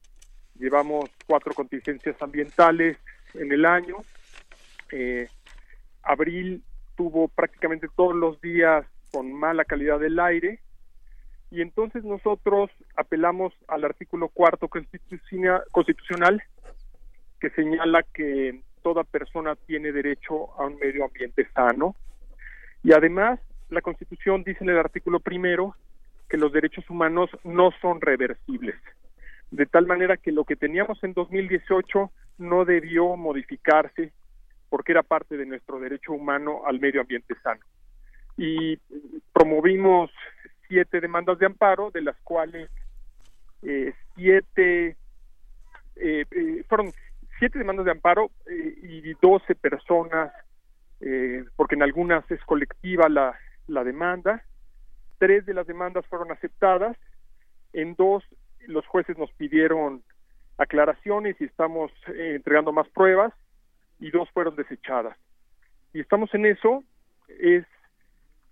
Llevamos cuatro contingencias ambientales en el año. Eh, abril tuvo prácticamente todos los días con mala calidad del aire y entonces nosotros apelamos al artículo cuarto constitucional que señala que toda persona tiene derecho a un medio ambiente sano. Y además la Constitución dice en el artículo primero que los derechos humanos no son reversibles. De tal manera que lo que teníamos en 2018 no debió modificarse porque era parte de nuestro derecho humano al medio ambiente sano. Y promovimos siete demandas de amparo, de las cuales eh, siete eh, eh, fueron siete demandas de amparo y doce personas, porque en algunas es colectiva la, la demanda. Tres de las demandas fueron aceptadas, en dos los jueces nos pidieron aclaraciones y estamos entregando más pruebas y dos fueron desechadas. Y estamos en eso, es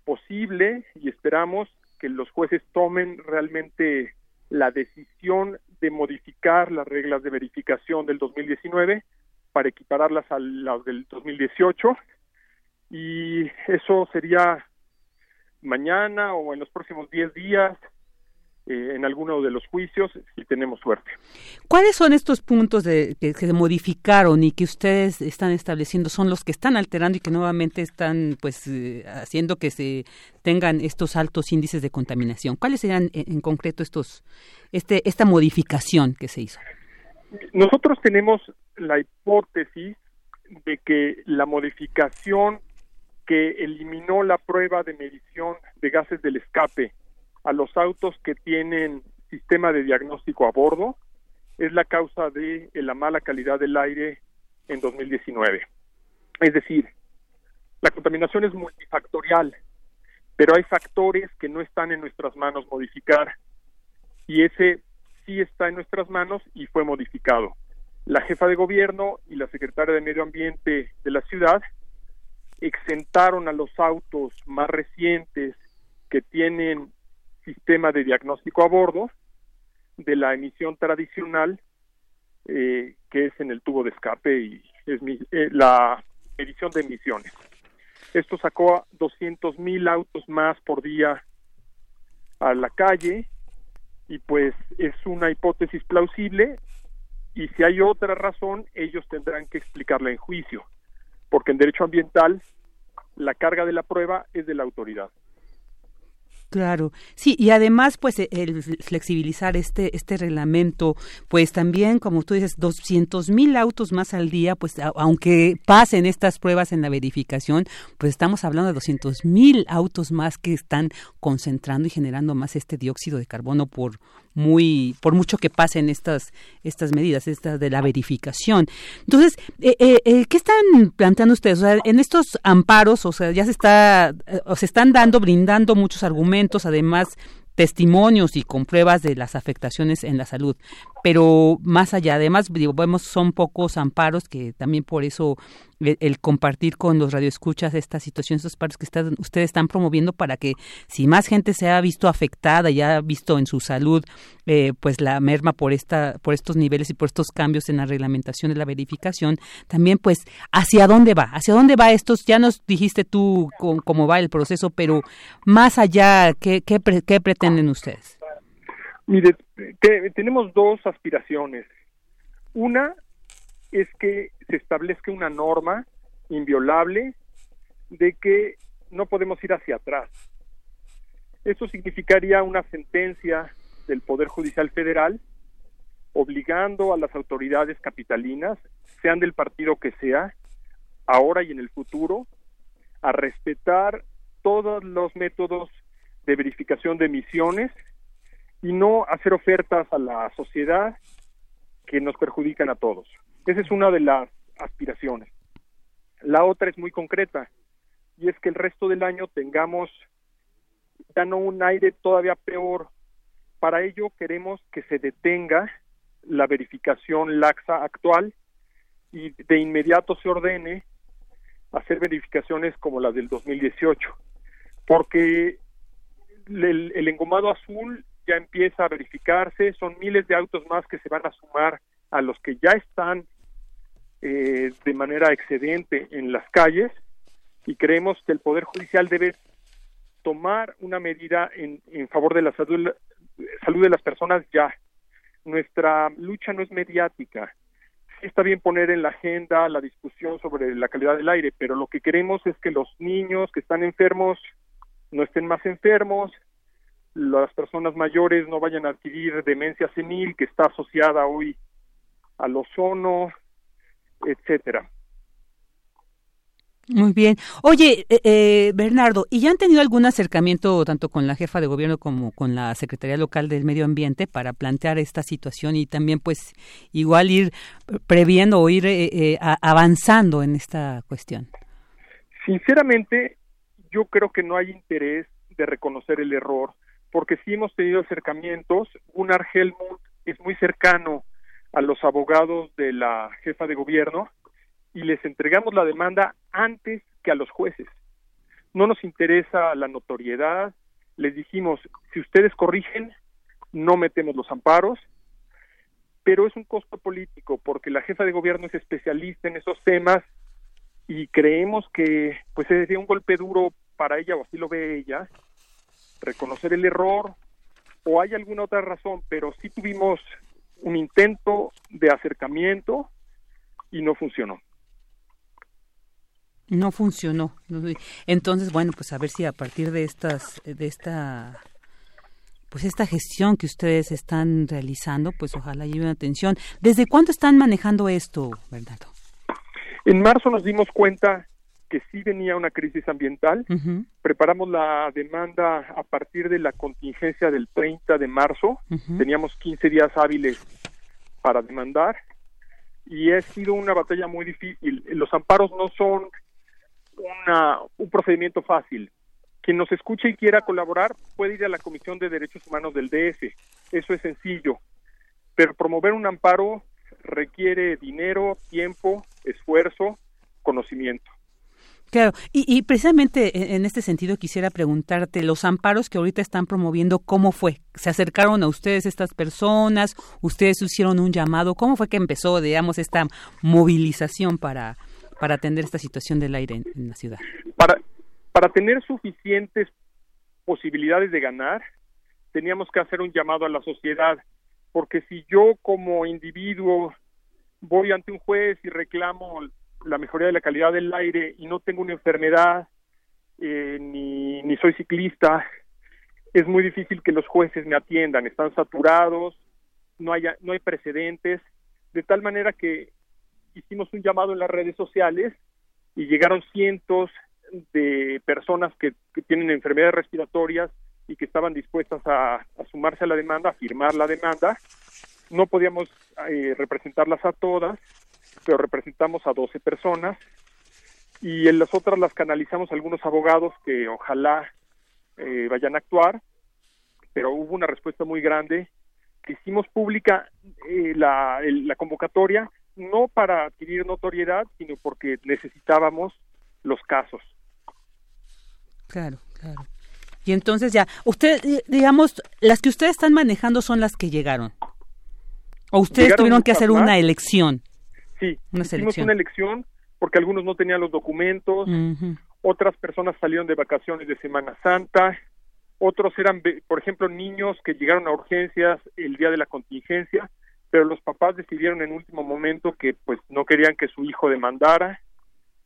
posible y esperamos que los jueces tomen realmente la decisión de modificar las reglas de verificación del 2019 para equipararlas a las del 2018 y eso sería mañana o en los próximos 10 días eh, en alguno de los juicios si tenemos suerte. ¿Cuáles son estos puntos de, que se modificaron y que ustedes están estableciendo? ¿Son los que están alterando y que nuevamente están pues eh, haciendo que se tengan estos altos índices de contaminación? ¿Cuáles serían en, concreto estos este esta modificación que se hizo? Nosotros tenemos la hipótesis de que la modificación que eliminó la prueba de medición de gases del escape a los autos que tienen sistema de diagnóstico a bordo es la causa de la mala calidad del aire en 2019. Es decir, la contaminación es multifactorial, pero hay factores que no están en nuestras manos modificar y ese sí está en nuestras manos y fue modificado. La jefa de gobierno y la secretaria de Medio Ambiente de la ciudad exentaron a los autos más recientes que tienen sistema de diagnóstico a bordo de la emisión tradicional eh, que es en el tubo de escape y es eh, la medición de emisiones. Esto sacó a 200 mil autos más por día a la calle y pues es una hipótesis plausible y si hay otra razón ellos tendrán que explicarla en juicio porque en derecho ambiental la carga de la prueba es de la autoridad. Claro, sí, y además, pues, e, el flexibilizar este este reglamento, pues también, como tú dices, 200 mil autos más al día, pues, aunque pasen estas pruebas en la verificación, pues estamos hablando de 200 mil autos más que están concentrando y generando más este dióxido de carbono por muy por mucho que pasen estas estas medidas estas de la verificación entonces eh, eh, eh, qué están planteando ustedes o sea, en estos amparos o sea ya se está o se están dando brindando muchos argumentos además testimonios y con pruebas de las afectaciones en la salud. Pero más allá, además, digo, vemos son pocos amparos que también por eso el, compartir con los radioescuchas esta situación, estos paros que están, ustedes están promoviendo para que si más gente se ha visto afectada y ha visto en su salud eh, pues la merma por esta por estos niveles y por estos cambios en la reglamentación de la verificación, también pues hacia dónde va, hacia dónde va estos, ya nos dijiste tú cómo, va el proceso, pero más allá, ¿qué, qué, qué pretenden ustedes? Mire, tenemos dos aspiraciones. Una es que se establezca una norma inviolable de que no podemos ir hacia atrás. Eso significaría una sentencia del Poder Judicial Federal obligando a las autoridades capitalinas, sean del partido que sea, ahora y en el futuro, a respetar todos los métodos de verificación de emisiones y no hacer ofertas a la sociedad que nos perjudican a todos. Esa es una de las aspiraciones. La otra es muy concreta y es que el resto del año tengamos ya no un aire todavía peor. Para ello queremos que se detenga la verificación laxa actual y de inmediato se ordene hacer verificaciones como la del 2018, porque el, el engomado azul ya empieza a verificarse, son miles de autos más que se van a sumar a los que ya están eh, de manera excedente en las calles y creemos que el Poder Judicial debe tomar una medida en, en favor de la salud, salud de las personas ya. Nuestra lucha no es mediática. Sí está bien poner en la agenda la discusión sobre la calidad del aire, pero lo que queremos es que los niños que están enfermos no estén más enfermos, las personas mayores no vayan a adquirir demencia senil que está asociada hoy al ozono, etcétera. Muy bien. Oye, eh, eh, Bernardo, ¿y ya han tenido algún acercamiento tanto con la jefa de gobierno como con la Secretaría Local del Medio Ambiente para plantear esta situación y también pues igual ir previendo o ir eh, avanzando en esta cuestión? Sinceramente, yo creo que no hay interés de reconocer el error, porque sí hemos tenido acercamientos. Gunnar Helmut es muy cercano a los abogados de la jefa de gobierno y les entregamos la demanda antes que a los jueces. No nos interesa la notoriedad, les dijimos, si ustedes corrigen, no metemos los amparos, pero es un costo político porque la jefa de gobierno es especialista en esos temas y creemos que pues sería un golpe duro para ella o así lo ve ella reconocer el error o hay alguna otra razón, pero sí tuvimos un intento de acercamiento y no funcionó. No funcionó. Entonces, bueno, pues a ver si a partir de estas, de esta, pues esta gestión que ustedes están realizando, pues ojalá lleve una atención. ¿Desde cuándo están manejando esto, Bernardo? En marzo nos dimos cuenta que sí venía una crisis ambiental. Preparamos la demanda a partir de la contingencia del 30 de marzo. Teníamos 15 días hábiles para demandar y ha sido una batalla muy difícil. Los amparos no son una, un procedimiento fácil. Quien nos escuche y quiera colaborar puede ir a la Comisión de Derechos Humanos del DF. Eso es sencillo. Pero promover un amparo requiere dinero, tiempo, esfuerzo, conocimiento. Claro, y, precisamente e, en este sentido quisiera preguntarte, los amparos que ahorita están promoviendo, ¿cómo fue? ¿Se acercaron a ustedes estas personas? ¿Ustedes hicieron un llamado? ¿Cómo fue que empezó, digamos, esta movilización para, para atender esta situación del aire en, la ciudad? Para, para tener suficientes posibilidades de ganar, teníamos que hacer un llamado a la sociedad, porque si yo como individuo voy ante un juez y reclamo la mejoría de la calidad del aire y no tengo una enfermedad, eh, ni, ni soy ciclista, es muy difícil que los jueces me atiendan, están saturados, no hay, no hay precedentes, de tal manera que hicimos un llamado en las redes sociales y llegaron cientos de personas que, tienen enfermedades respiratorias y que estaban dispuestas a, sumarse a la demanda, a firmar la demanda. No podíamos eh, representarlas a todas, pero representamos a 12 personas y en las otras las canalizamos a algunos abogados que ojalá eh, vayan a actuar, pero hubo una respuesta muy grande. Hicimos pública eh, la, la convocatoria no para adquirir notoriedad, sino porque necesitábamos los casos. Claro, claro. Y entonces ya, usted, digamos, las que ustedes están manejando son las que llegaron. ¿O ustedes tuvieron que hacer una elección? Sí, una hicimos una elección porque algunos no tenían los documentos, otras personas salieron de vacaciones de Semana Santa, otros eran, por ejemplo, niños que llegaron a urgencias el día de la contingencia, pero los papás decidieron en último momento que pues no querían que su hijo demandara.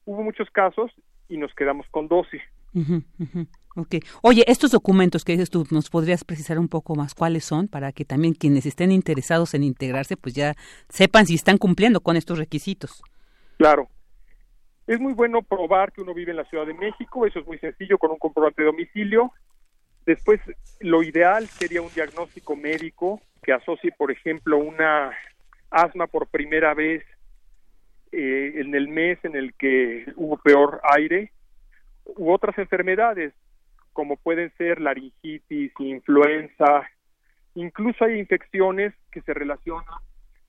Hubo muchos casos y nos quedamos con 12. Okay. Oye, estos documentos que dices tú, ¿nos podrías precisar un poco más cuáles son para que también quienes estén interesados en integrarse, pues ya sepan si están cumpliendo con estos requisitos? Claro. Es muy bueno probar que uno vive en la Ciudad de México, eso es muy sencillo con un comprobante de domicilio. Después, lo ideal sería un diagnóstico médico que asocie, por ejemplo, una asma por primera vez eh, en el mes en el que hubo peor aire, u otras enfermedades, como pueden ser laringitis, influenza, incluso hay infecciones que se relacionan,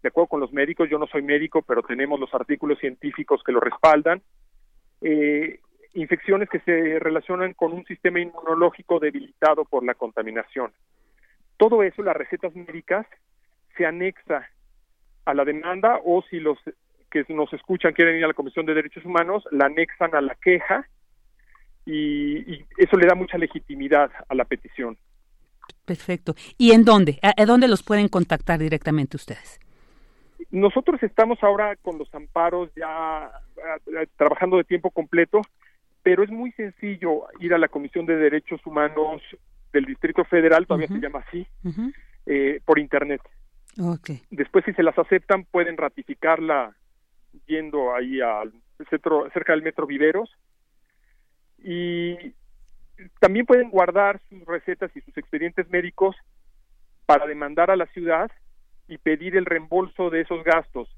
de acuerdo con los médicos, yo no soy médico, pero tenemos los artículos científicos que lo respaldan, eh, infecciones que se relacionan con un sistema inmunológico debilitado por la contaminación. Todo eso, las recetas médicas, se anexa a la demanda o si los que nos escuchan quieren ir a la Comisión de Derechos Humanos, la anexan a la queja y, eso le da mucha legitimidad a la petición. Perfecto. ¿Y en dónde? ¿A, dónde los pueden contactar directamente ustedes? Nosotros estamos ahora con los amparos ya trabajando de tiempo completo, pero es muy sencillo ir a la Comisión de Derechos Humanos del Distrito Federal, todavía se llama así, eh, por Internet. Okay. Después, si se las aceptan, pueden ratificarla yendo ahí al centro, cerca del Metro Viveros y también pueden guardar sus recetas y sus expedientes médicos para demandar a la ciudad y pedir el reembolso de esos gastos.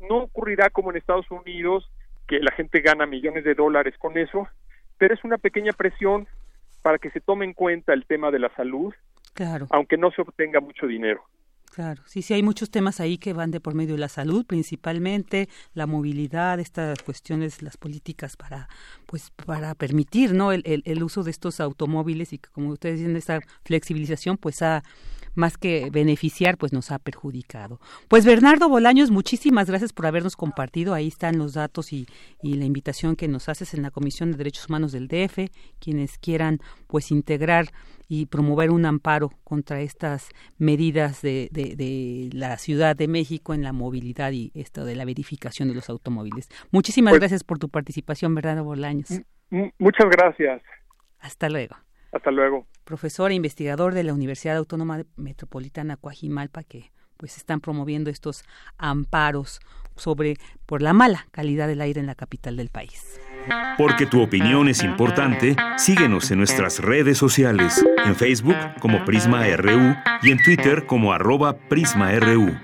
No ocurrirá como en Estados Unidos, que la gente gana millones de dólares con eso, pero es una pequeña presión para que se tome en cuenta el tema de la salud, claro. aunque no se obtenga mucho dinero. Claro, sí, sí, hay muchos temas ahí que van de por medio de la salud, principalmente la movilidad, estas cuestiones, las políticas para, pues, para permitir, ¿no? El, el, uso de estos automóviles y que, como ustedes dicen, esta flexibilización, pues, ha más que beneficiar, pues nos ha perjudicado. Pues Bernardo Bolaños, muchísimas gracias por habernos compartido. Ahí están los datos y, y, la invitación que nos haces en la Comisión de Derechos Humanos del DF, quienes quieran pues integrar y promover un amparo contra estas medidas de, de, la Ciudad de México en la movilidad y esto de la verificación de los automóviles. Muchísimas pues gracias por tu participación, Bernardo Bolaños. Muchas gracias. Hasta luego. Hasta luego. Profesor e investigador de la Universidad Autónoma Metropolitana Coajimalpa, que pues están promoviendo estos amparos sobre por la mala calidad del aire en la capital del país. Porque tu opinión es importante, síguenos en nuestras redes sociales, en Facebook como Prisma RU y en Twitter como arroba PrismaRU.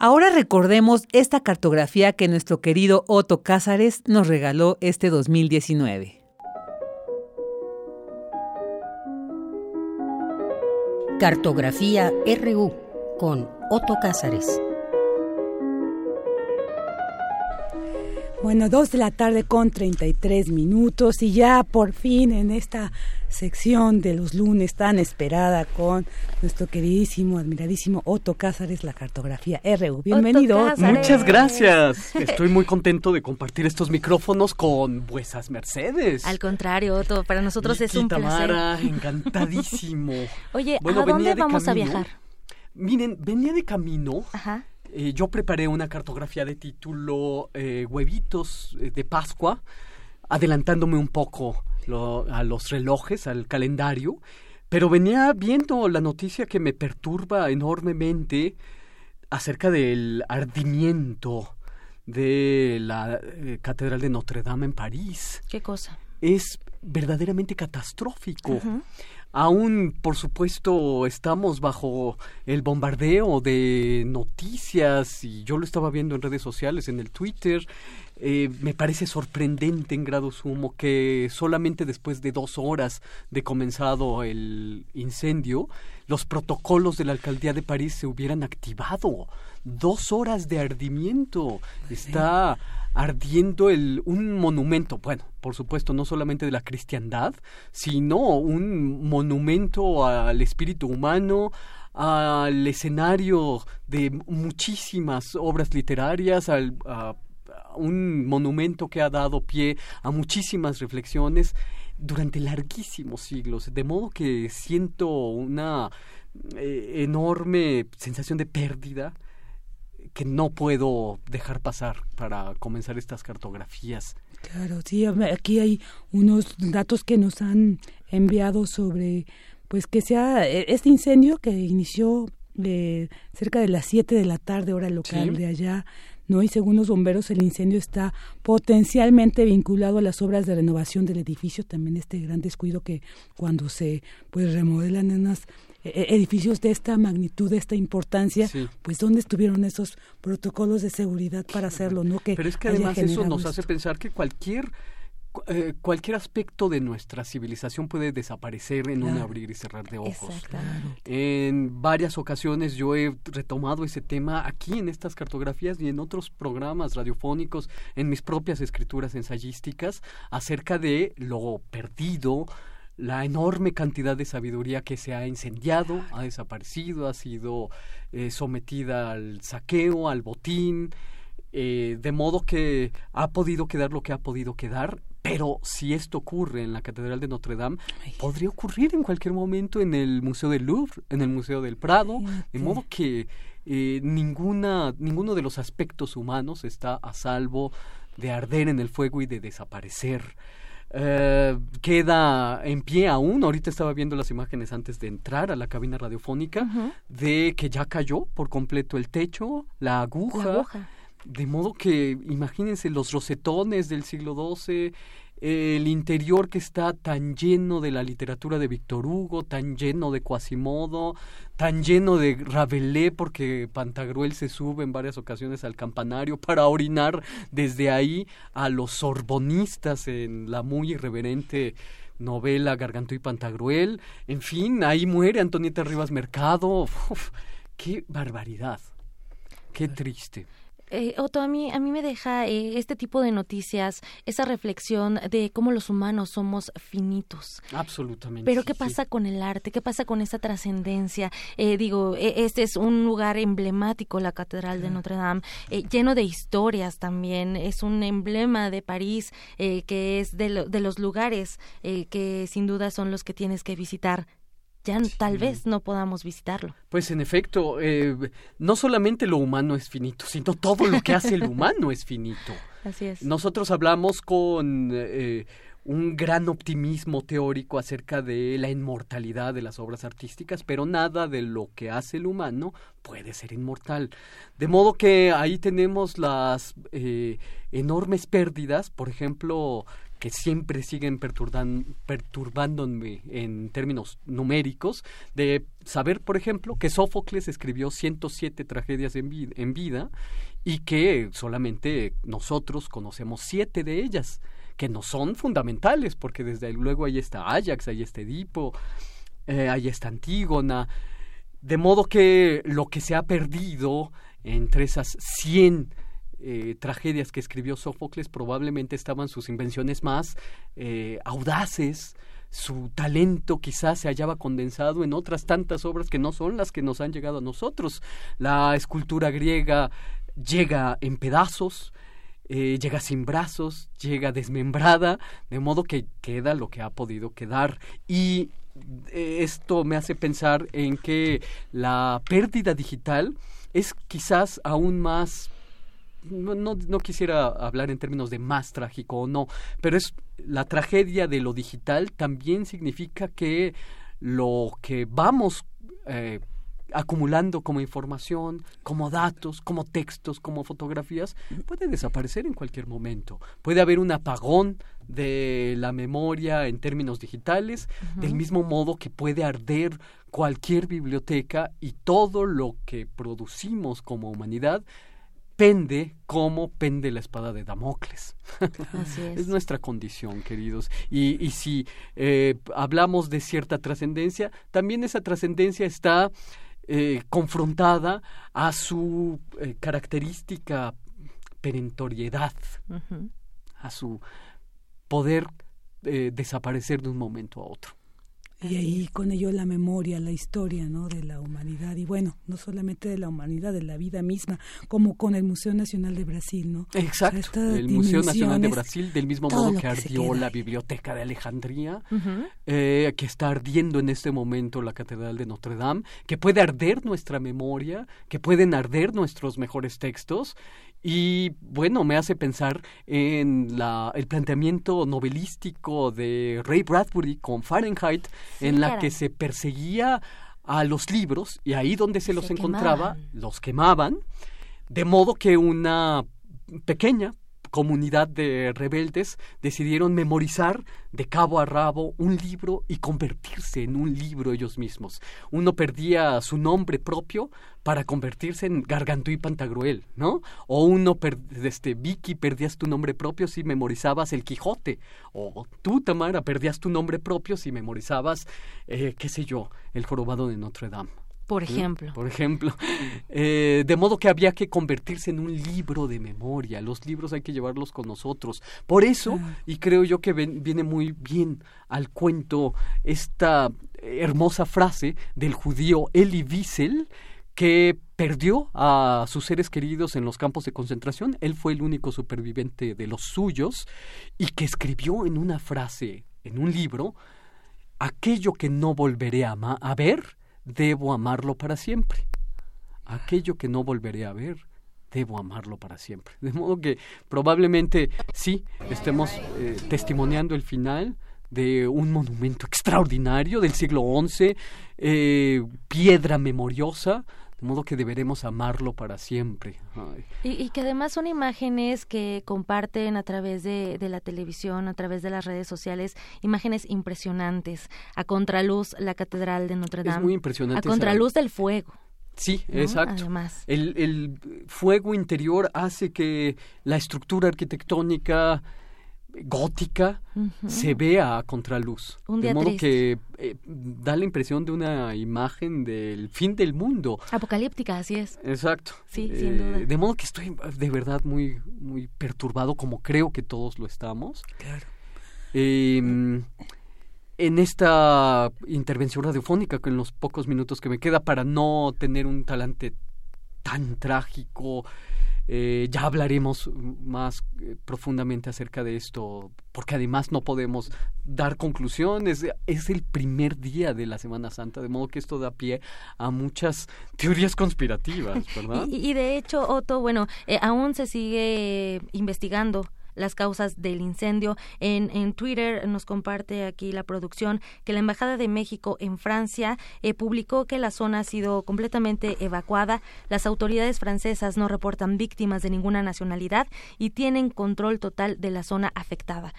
Ahora recordemos esta cartografía que nuestro querido Otto Cázares nos regaló este 2019. Cartografía RU con Otto Cázares. Bueno, dos de la tarde con 33 minutos y ya por fin en esta sección de los lunes tan esperada con nuestro queridísimo, admiradísimo Otto Cázares, la cartografía RU. Bienvenido. Muchas gracias. Estoy muy contento de compartir estos micrófonos con vuesas mercedes. Al contrario, Otto, para nosotros es un placer. encantadísimo. [laughs] Oye, ¿a dónde vamos a viajar? Miren, venía de camino. Ajá eh, yo preparé una cartografía de título eh, Huevitos eh, de Pascua, adelantándome un poco a los relojes, al calendario, pero venía viendo la noticia que me perturba enormemente acerca del ardimiento de la eh, Catedral de Notre Dame en París. ¿Qué cosa? Es verdaderamente catastrófico. Aún, por supuesto, estamos bajo el bombardeo de noticias y yo lo estaba viendo en redes sociales, en el Twitter. Eh, me parece sorprendente en grado sumo que solamente después de dos horas de comenzado el incendio, los protocolos de la alcaldía de París se hubieran activado. Dos horas de ardimiento. Está ardiendo el, un monumento, bueno, por supuesto, no solamente de la cristiandad, sino un monumento al espíritu humano, al escenario de muchísimas obras literarias, al, a, un monumento que ha dado pie a muchísimas reflexiones durante larguísimos siglos, de modo que siento una eh, enorme sensación de pérdida que no puedo dejar pasar para comenzar estas cartografías. Claro, sí, aquí hay unos datos que nos han enviado sobre, pues que sea e, este incendio que inició de cerca de las 7 de la tarde, hora local de allá, ¿no? Y según los bomberos, el incendio está potencialmente vinculado a las obras de renovación del edificio, también este gran descuido que cuando se pues remodelan unas edificios de esta magnitud, de esta importancia, pues dónde estuvieron esos protocolos de seguridad para hacerlo, ¿no? Que Pero es que además eso nos hace pensar que cualquier eh, cualquier aspecto de nuestra civilización puede desaparecer en un abrir y cerrar de ojos. En varias ocasiones yo he retomado ese tema aquí en estas cartografías y en otros programas radiofónicos, en mis propias escrituras ensayísticas, acerca de lo perdido, la enorme cantidad de sabiduría que se ha incendiado, ha desaparecido, ha sido eh, sometida al saqueo, al botín, eh, de modo que ha podido quedar lo que ha podido quedar, pero si esto ocurre en la Catedral de Notre Dame, podría ocurrir en cualquier momento en el Museo del Louvre, en el Museo del Prado, de modo que eh, ninguna, ninguno de los aspectos humanos está a salvo de arder en el fuego y de desaparecer. Eh, queda en pie aún. Ahorita estaba viendo las imágenes antes de entrar a la cabina radiofónica de que ya cayó por completo el techo, la aguja. De modo que imagínense los rosetones del siglo XII, el interior que está tan lleno de la literatura de Víctor Hugo, tan lleno de Quasimodo, tan lleno de Rabelais, porque Pantagruel se sube en varias ocasiones al campanario para orinar desde ahí a los sorbonistas en la muy irreverente novela Gargantú y Pantagruel. En fin, ahí muere Antonieta Rivas Mercado. ¡Qué barbaridad! ¡Qué triste! Eh, Otto, a mí, a mí me deja eh, este tipo de noticias, esa reflexión de cómo los humanos somos finitos. Absolutamente. Pero ¿qué pasa con el arte? ¿Qué pasa con esa trascendencia? Eh, digo, e, este es un lugar emblemático, la Catedral de Notre Dame, eh, lleno de historias también. Es un emblema de París que es de, de los lugares que sin duda son los que tienes que visitar ya tal vez no podamos visitarlo. Pues en efecto, eh, no solamente lo humano es finito, sino todo lo que hace el [laughs] humano es finito. Así es. Nosotros hablamos con eh, un gran optimismo teórico acerca de la inmortalidad de las obras artísticas, pero nada de lo que hace el humano puede ser inmortal. De modo que ahí tenemos las eh, enormes pérdidas, por ejemplo, que siempre siguen perturbándome en términos numéricos, de saber, por ejemplo, que Sófocles escribió 107 tragedias en, vida y que solamente nosotros conocemos siete de ellas, que no son fundamentales, porque desde luego ahí está Ajax, ahí está Edipo, eh, ahí está Antígona, de modo que lo que se ha perdido entre esas 100 eh, tragedias que escribió Sófocles probablemente estaban sus invenciones más eh, audaces, su talento quizás se hallaba condensado en otras tantas obras que no son las que nos han llegado a nosotros. La escultura griega llega en pedazos, eh, llega sin brazos, llega desmembrada, de modo que queda lo que ha podido quedar. Y esto me hace pensar en que la pérdida digital es quizás aún más no, no, quisiera hablar en términos de más trágico o no, pero es la tragedia de lo digital también significa que lo que vamos eh, acumulando como información, como datos, como textos, como fotografías, puede desaparecer en cualquier momento. Puede haber un apagón de la memoria en términos digitales, del mismo modo que puede arder cualquier biblioteca y todo lo que producimos como humanidad pende como pende la espada de Damocles. [laughs] es. nuestra condición, queridos. Y, y si eh, hablamos de cierta trascendencia, también esa trascendencia está eh, confrontada a su eh, característica perentoriedad, a su poder desaparecer de un momento a otro. Y ahí con ello la memoria, la historia ¿no? de la humanidad. Y bueno, no solamente de la humanidad, de la vida misma, como con el Museo Nacional de Brasil, ¿no? Exacto, el Museo Nacional de Brasil, del mismo modo que, ardió la Biblioteca de Alejandría, eh, que está ardiendo en este momento la Catedral de Notre Dame, que puede arder nuestra memoria, que pueden arder nuestros mejores textos y bueno, me hace pensar en la, el planteamiento novelístico de Ray Bradbury con Fahrenheit, en la que se perseguía a los libros y ahí donde se, los encontraba, los quemaban, de modo que una pequeña comunidad de rebeldes decidieron memorizar de cabo a rabo un libro y convertirse en un libro ellos mismos. Uno perdía su nombre propio para convertirse en Gargantú y Pantagruel, ¿no? O uno, este, Vicky, perdías tu nombre propio si memorizabas el Quijote. O tú, Tamara, perdías tu nombre propio si memorizabas, eh, qué sé yo, el jorobado de Notre Dame. Por ejemplo. Por ejemplo. [laughs] Eh, de modo que había que convertirse en un libro de memoria. Los libros hay que llevarlos con nosotros. Por eso, y creo yo que viene muy bien al cuento esta hermosa frase del judío Eli Wiesel, que perdió a sus seres queridos en los campos de concentración. Él fue el único superviviente de los suyos y que escribió en una frase, en un libro, aquello que no volveré a, a ver debo amarlo para siempre. Aquello que no volveré a ver, debo amarlo para siempre. De modo que probablemente sí estemos eh, testimoniando el final de un monumento extraordinario del siglo XI, eh, piedra memoriosa, de modo que deberemos amarlo para siempre. Y, que además son imágenes que comparten a través de, la televisión, a través de las redes sociales, imágenes impresionantes. A contraluz, la Catedral de Notre Dame. Es muy impresionante. A contraluz del fuego. Sí, exacto. Además. El, el fuego interior hace que la estructura arquitectónica gótica se vea a contraluz. Un de modo que eh, da la impresión de una imagen del fin del mundo. Apocalíptica, así es. Exacto. Sí, sin eh, duda. De modo que estoy de verdad muy, muy perturbado, como creo que todos lo estamos. Claro. Em, en esta intervención radiofónica, con los pocos minutos que me queda, para no tener un talante tan trágico, eh, ya hablaremos más eh, profundamente acerca de esto, porque además no podemos dar conclusiones. Es el primer día de la Semana Santa, de modo que esto da pie a muchas teorías conspirativas, [laughs] ¿verdad? y, de hecho, Otto, bueno, eh, aún se sigue investigando las causas del incendio. En, en Twitter nos comparte aquí la producción que la Embajada de México en Francia eh, publicó que la zona ha sido completamente evacuada. Las autoridades francesas no reportan víctimas de ninguna nacionalidad y tienen control total de la zona afectada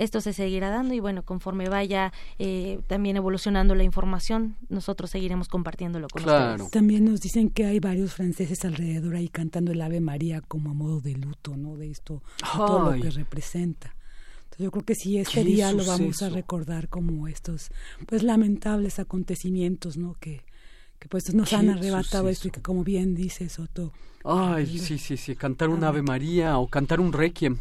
esto se seguirá dando y bueno, conforme vaya eh, también evolucionando la información, nosotros seguiremos compartiéndolo con ustedes. También nos dicen que hay varios franceses alrededor ahí cantando el Ave María como a modo de luto, ¿no? De esto, todo lo que representa. Entonces yo creo que sí, este día lo vamos a recordar como estos, pues, lamentables acontecimientos, ¿no? Que, que pues nos han arrebatado esto y que como bien dice Soto. Ay, sí, sí, sí, cantar un Ave María o cantar un Requiem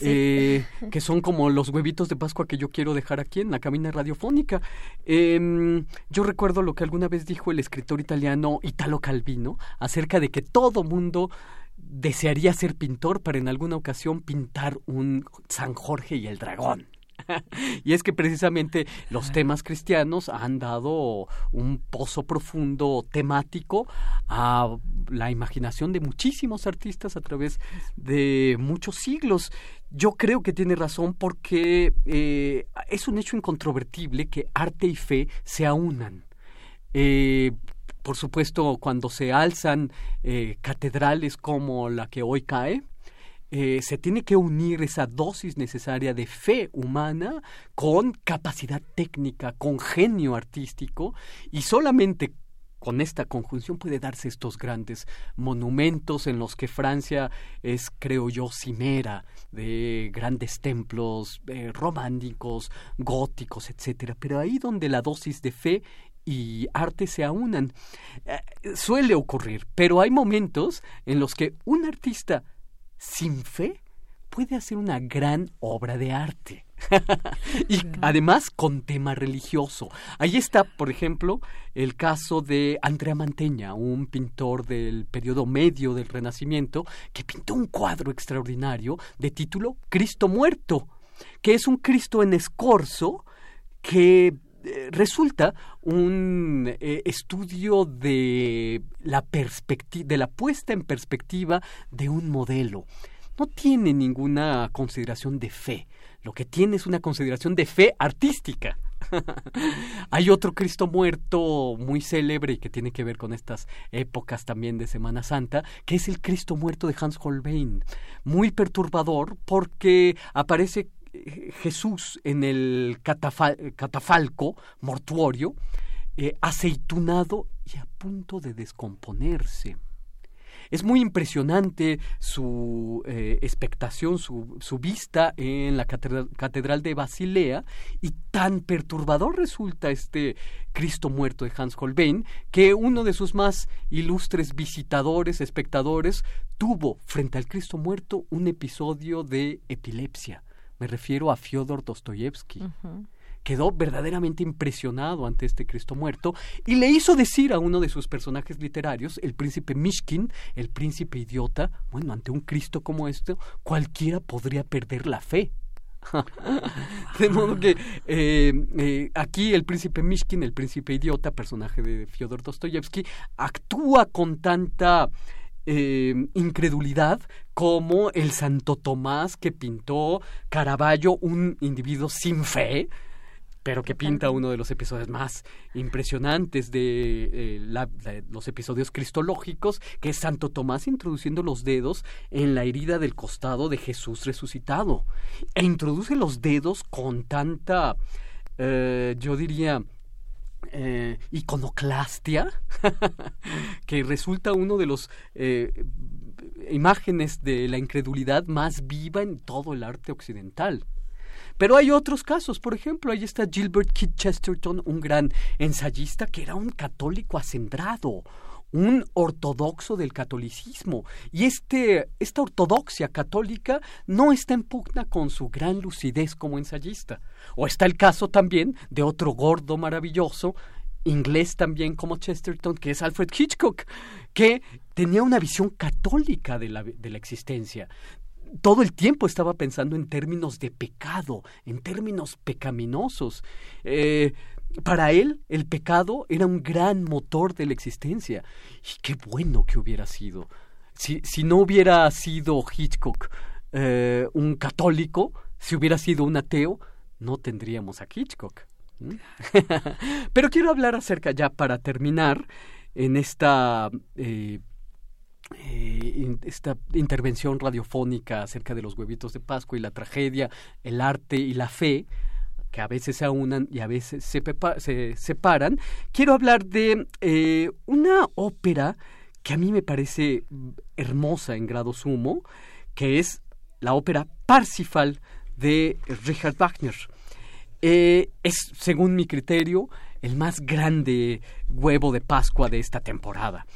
eh, que son como los huevitos de Pascua que yo quiero dejar aquí en la cabina radiofónica. Em, yo recuerdo lo que alguna vez dijo el escritor italiano Italo Calvino acerca de que todo mundo desearía ser pintor para en alguna ocasión pintar un San Jorge y el dragón. [laughs] y es que precisamente los temas cristianos han dado un pozo profundo temático a la imaginación de muchísimos artistas a través de muchos siglos. Yo creo que tiene razón porque eh, es un hecho incontrovertible que arte y fe se aunan. Eh, por supuesto, cuando se alzan eh, catedrales como la que hoy cae, se tiene que unir esa dosis necesaria de fe humana con capacidad técnica, con genio artístico, y solamente con esta conjunción puede darse estos grandes monumentos en los que Francia es, creo yo, cimera de grandes templos eh, románticos, góticos, etcétera. Pero ahí donde la dosis de fe y arte se aunan, eh, suele ocurrir, pero hay momentos en los que un artista sin fe puede hacer una gran obra de arte. [laughs] y además con tema religioso. Ahí está, por ejemplo, el caso de Andrea Manteña, un pintor del periodo medio del Renacimiento, que pintó un cuadro extraordinario de título Cristo muerto, que es un Cristo en escorzo que eh, resulta un eh, estudio de la de la puesta en perspectiva de un modelo no tiene ninguna consideración de fe. Lo que tiene es una consideración de fe artística. [laughs] Hay otro Cristo muerto muy célebre y que tiene que ver con estas épocas también de Semana Santa, que es el Cristo muerto de Hans Holbein. Muy perturbador porque aparece eh, Jesús en el catafalco mortuorio, eh, aceitunado y a punto de descomponerse. Es muy impresionante su eh, expectación, su, su, vista en la catedral, de Basilea y tan perturbador resulta este Cristo muerto de Hans Holbein que uno de sus más ilustres visitadores, espectadores, tuvo frente al Cristo muerto un episodio de epilepsia. Me refiero a Fyodor Dostoyevsky quedó verdaderamente impresionado ante este Cristo muerto y le hizo decir a uno de sus personajes literarios, el príncipe Mishkin, el príncipe idiota, bueno, ante un Cristo como este, cualquiera podría perder la fe. [laughs] de modo que eh, eh, aquí el príncipe Mishkin, el príncipe idiota, personaje de Fyodor Dostoyevsky, actúa con tanta eh, incredulidad como el Santo Tomás que pintó Caravaggio, un individuo sin fe, pero que pinta uno de los episodios más impresionantes de eh, los episodios cristológicos, que es Santo Tomás introduciendo los dedos en la herida del costado de Jesús resucitado. E introduce los dedos con tanta, eh, yo diría, eh, iconoclastia, [laughs] que resulta uno de los imágenes de la incredulidad más viva en todo el arte occidental. Pero hay otros casos, por ejemplo, ahí está Gilbert Keith Chesterton, un gran ensayista que era un católico acendrado, un ortodoxo del catolicismo. Y este, esta ortodoxia católica no está en pugna con su gran lucidez como ensayista. O está el caso también de otro gordo maravilloso, inglés también como Chesterton, que es Alfred Hitchcock, que tenía una visión católica de la, de la existencia todo el tiempo estaba pensando en términos de pecado, en términos pecaminosos. Eh, para él, el pecado era un gran motor de la existencia. Y qué bueno que hubiera sido. Si, si no hubiera sido Hitchcock eh, un católico, si hubiera sido un ateo, no tendríamos a Hitchcock. [laughs] Pero quiero hablar acerca, ya para terminar, en esta eh, eh, esta intervención radiofónica acerca de los huevitos de Pascua y la tragedia, el arte y la fe, que a veces se aunan y a veces se, se separan, quiero hablar de eh, una ópera que a mí me parece hermosa en grado sumo, que es la ópera Parsifal de Richard Wagner. Eh, es, según mi criterio, el más grande huevo de Pascua de esta temporada.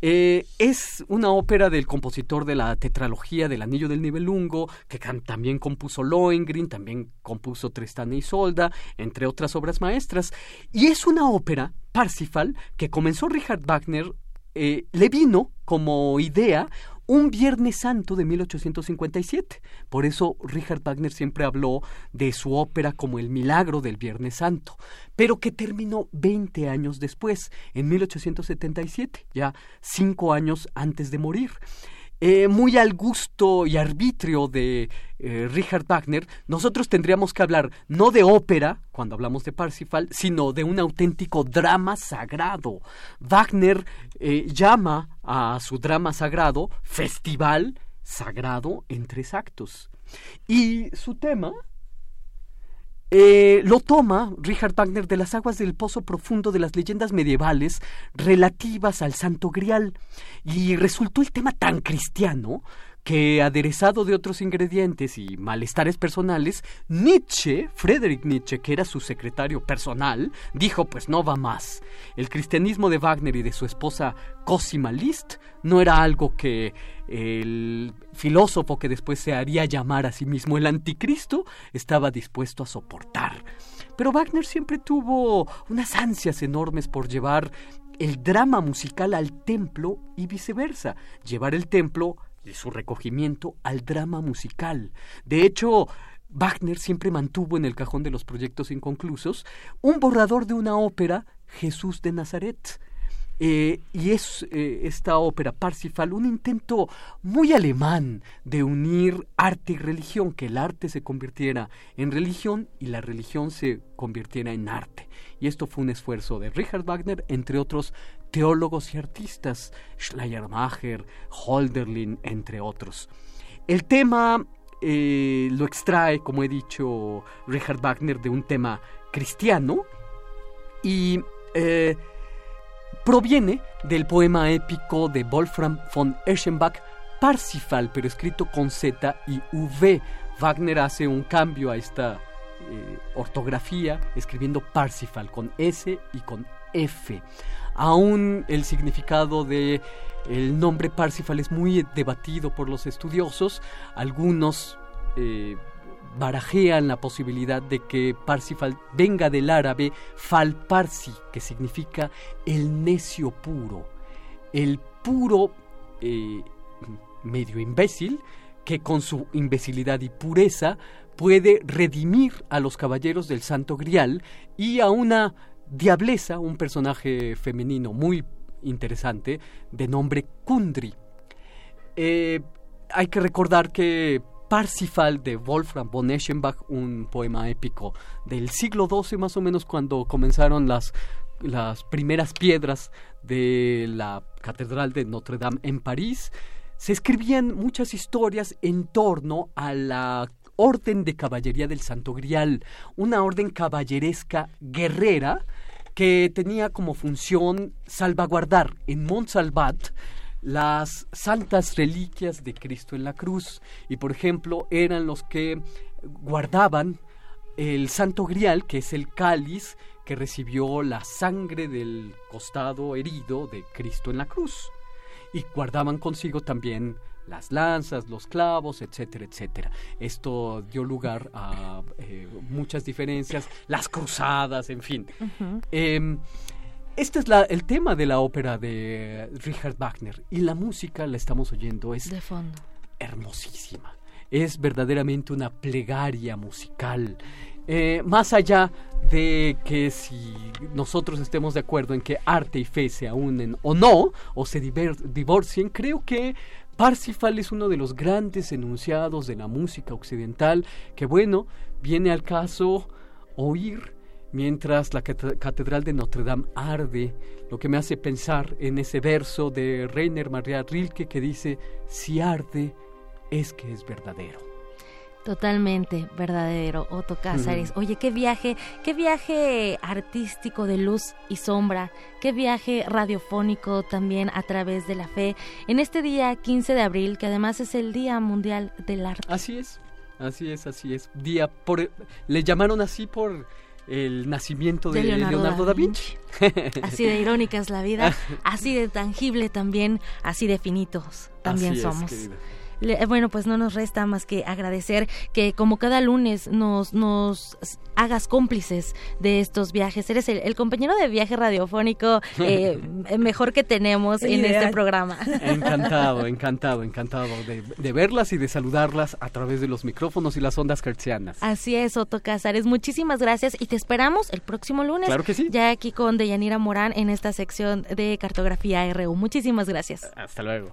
Eh, es una ópera del compositor de la tetralogía del Anillo del Nibelungo, que también compuso Lohengrin, también compuso Tristán y Isolda, entre otras obras maestras. Y es una ópera, Parsifal, que comenzó Richard Wagner, eh, le vino como idea un Viernes Santo de 1857. Por eso Richard Wagner siempre habló de su ópera como el milagro del Viernes Santo, pero que terminó 20 años después, en 1877, ya cinco años antes de morir. Eh, muy al gusto y arbitrio de eh, Richard Wagner, nosotros tendríamos que hablar no de ópera, cuando hablamos de Parsifal, sino de un auténtico drama sagrado. Wagner eh, llama a su drama sagrado Festival Sagrado en tres actos. Y su tema eh, lo toma Richard Wagner de las aguas del pozo profundo de las leyendas medievales relativas al Santo Grial. Y resultó el tema tan cristiano que, aderezado de otros ingredientes y malestares personales, Nietzsche, Friedrich Nietzsche, que era su secretario personal, dijo pues no va más. El cristianismo de Wagner y de su esposa Cosima Liszt no era algo que el filósofo que después se haría llamar a sí mismo el anticristo estaba dispuesto a soportar. Pero Wagner siempre tuvo unas ansias enormes por llevar el drama musical al templo y viceversa, llevar el templo de su recogimiento al drama musical. De hecho, Wagner siempre mantuvo en el cajón de los proyectos inconclusos un borrador de una ópera, Jesús de Nazaret. Eh, y es eh, esta ópera Parsifal un intento muy alemán de unir arte y religión, que el arte se convirtiera en religión y la religión se convirtiera en arte. Y esto fue un esfuerzo de Richard Wagner, entre otros teólogos y artistas, Schleiermacher, Holderlin, entre otros. El tema eh, lo extrae, como he dicho, Richard Wagner de un tema cristiano y proviene del poema épico de Wolfram von Eschenbach, Parsifal, pero escrito con Z y V. Wagner hace un cambio a esta eh, ortografía escribiendo Parsifal con S y con F. Aún el significado de el nombre Parsifal es muy debatido por los estudiosos. Algunos eh, barajean la posibilidad de que Parsifal venga del árabe fal parsi, que significa el necio puro, el puro eh, medio imbécil que con su imbecilidad y pureza puede redimir a los caballeros del Santo Grial y a una Diablesa, un personaje femenino muy interesante de nombre Kundri. Eh, hay que recordar que Parsifal de Wolfram von Eschenbach, un poema épico del siglo XII, más o menos cuando comenzaron las, las primeras piedras de la Catedral de Notre Dame en París, se escribían muchas historias en torno a la Orden de Caballería del Santo Grial, una orden caballeresca guerrera que tenía como función salvaguardar en Montsalvat las santas reliquias de Cristo en la cruz y por ejemplo eran los que guardaban el santo grial que es el cáliz que recibió la sangre del costado herido de Cristo en la cruz y guardaban consigo también las lanzas, los clavos, etcétera, etcétera. Esto dio lugar a eh, muchas diferencias, las cruzadas, en fin. Este es el tema de la ópera de Richard Wagner y la música la estamos oyendo es de fondo. hermosísima. Es verdaderamente una plegaria musical. Eh, más allá de que si nosotros estemos de acuerdo en que arte y fe se unen o no, o se divorcien, creo que Parsifal es uno de los grandes enunciados de la música occidental que, bueno, viene al caso oír mientras la Catedral de Notre Dame arde, lo que me hace pensar en ese verso de Rainer Maria Rilke que dice, si arde, es que es verdadero. Totalmente verdadero, Otto Cázares. Oye, qué viaje, qué viaje artístico de luz y sombra, qué viaje radiofónico también a través de la fe en este día 15 de abril, que además es el Día Mundial del Arte. Así es, así es, así es. Día por le llamaron así por el nacimiento de, Leonardo, da Vinci. así de irónica es la vida, [laughs] así de tangible también, así de finitos también somos. Bueno, pues no nos resta más que agradecer que como cada lunes nos, nos hagas cómplices de estos viajes. Eres el, compañero de viaje radiofónico eh, [laughs] mejor que tenemos en este programa. Encantado, encantado, encantado de, verlas y de saludarlas a través de los micrófonos y las ondas hertzianas. Así es, Otto Cázares. Muchísimas gracias y te esperamos el próximo lunes. Claro que sí. Ya aquí con Deyanira Morán en esta sección de cartografía RU. Muchísimas gracias. Hasta luego.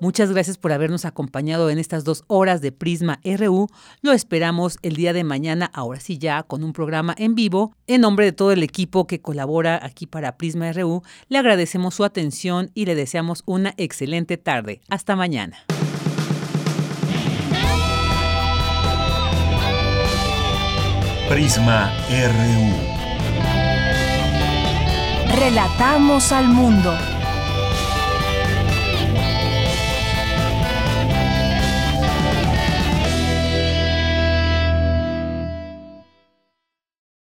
Muchas gracias por habernos acompañado en estas dos horas de Prisma RU. Lo esperamos el día de mañana, ahora sí ya, con un programa en vivo. En nombre de todo el equipo que colabora aquí para Prisma RU, le agradecemos su atención y le deseamos una excelente tarde. Hasta mañana. Prisma RU. Relatamos al mundo.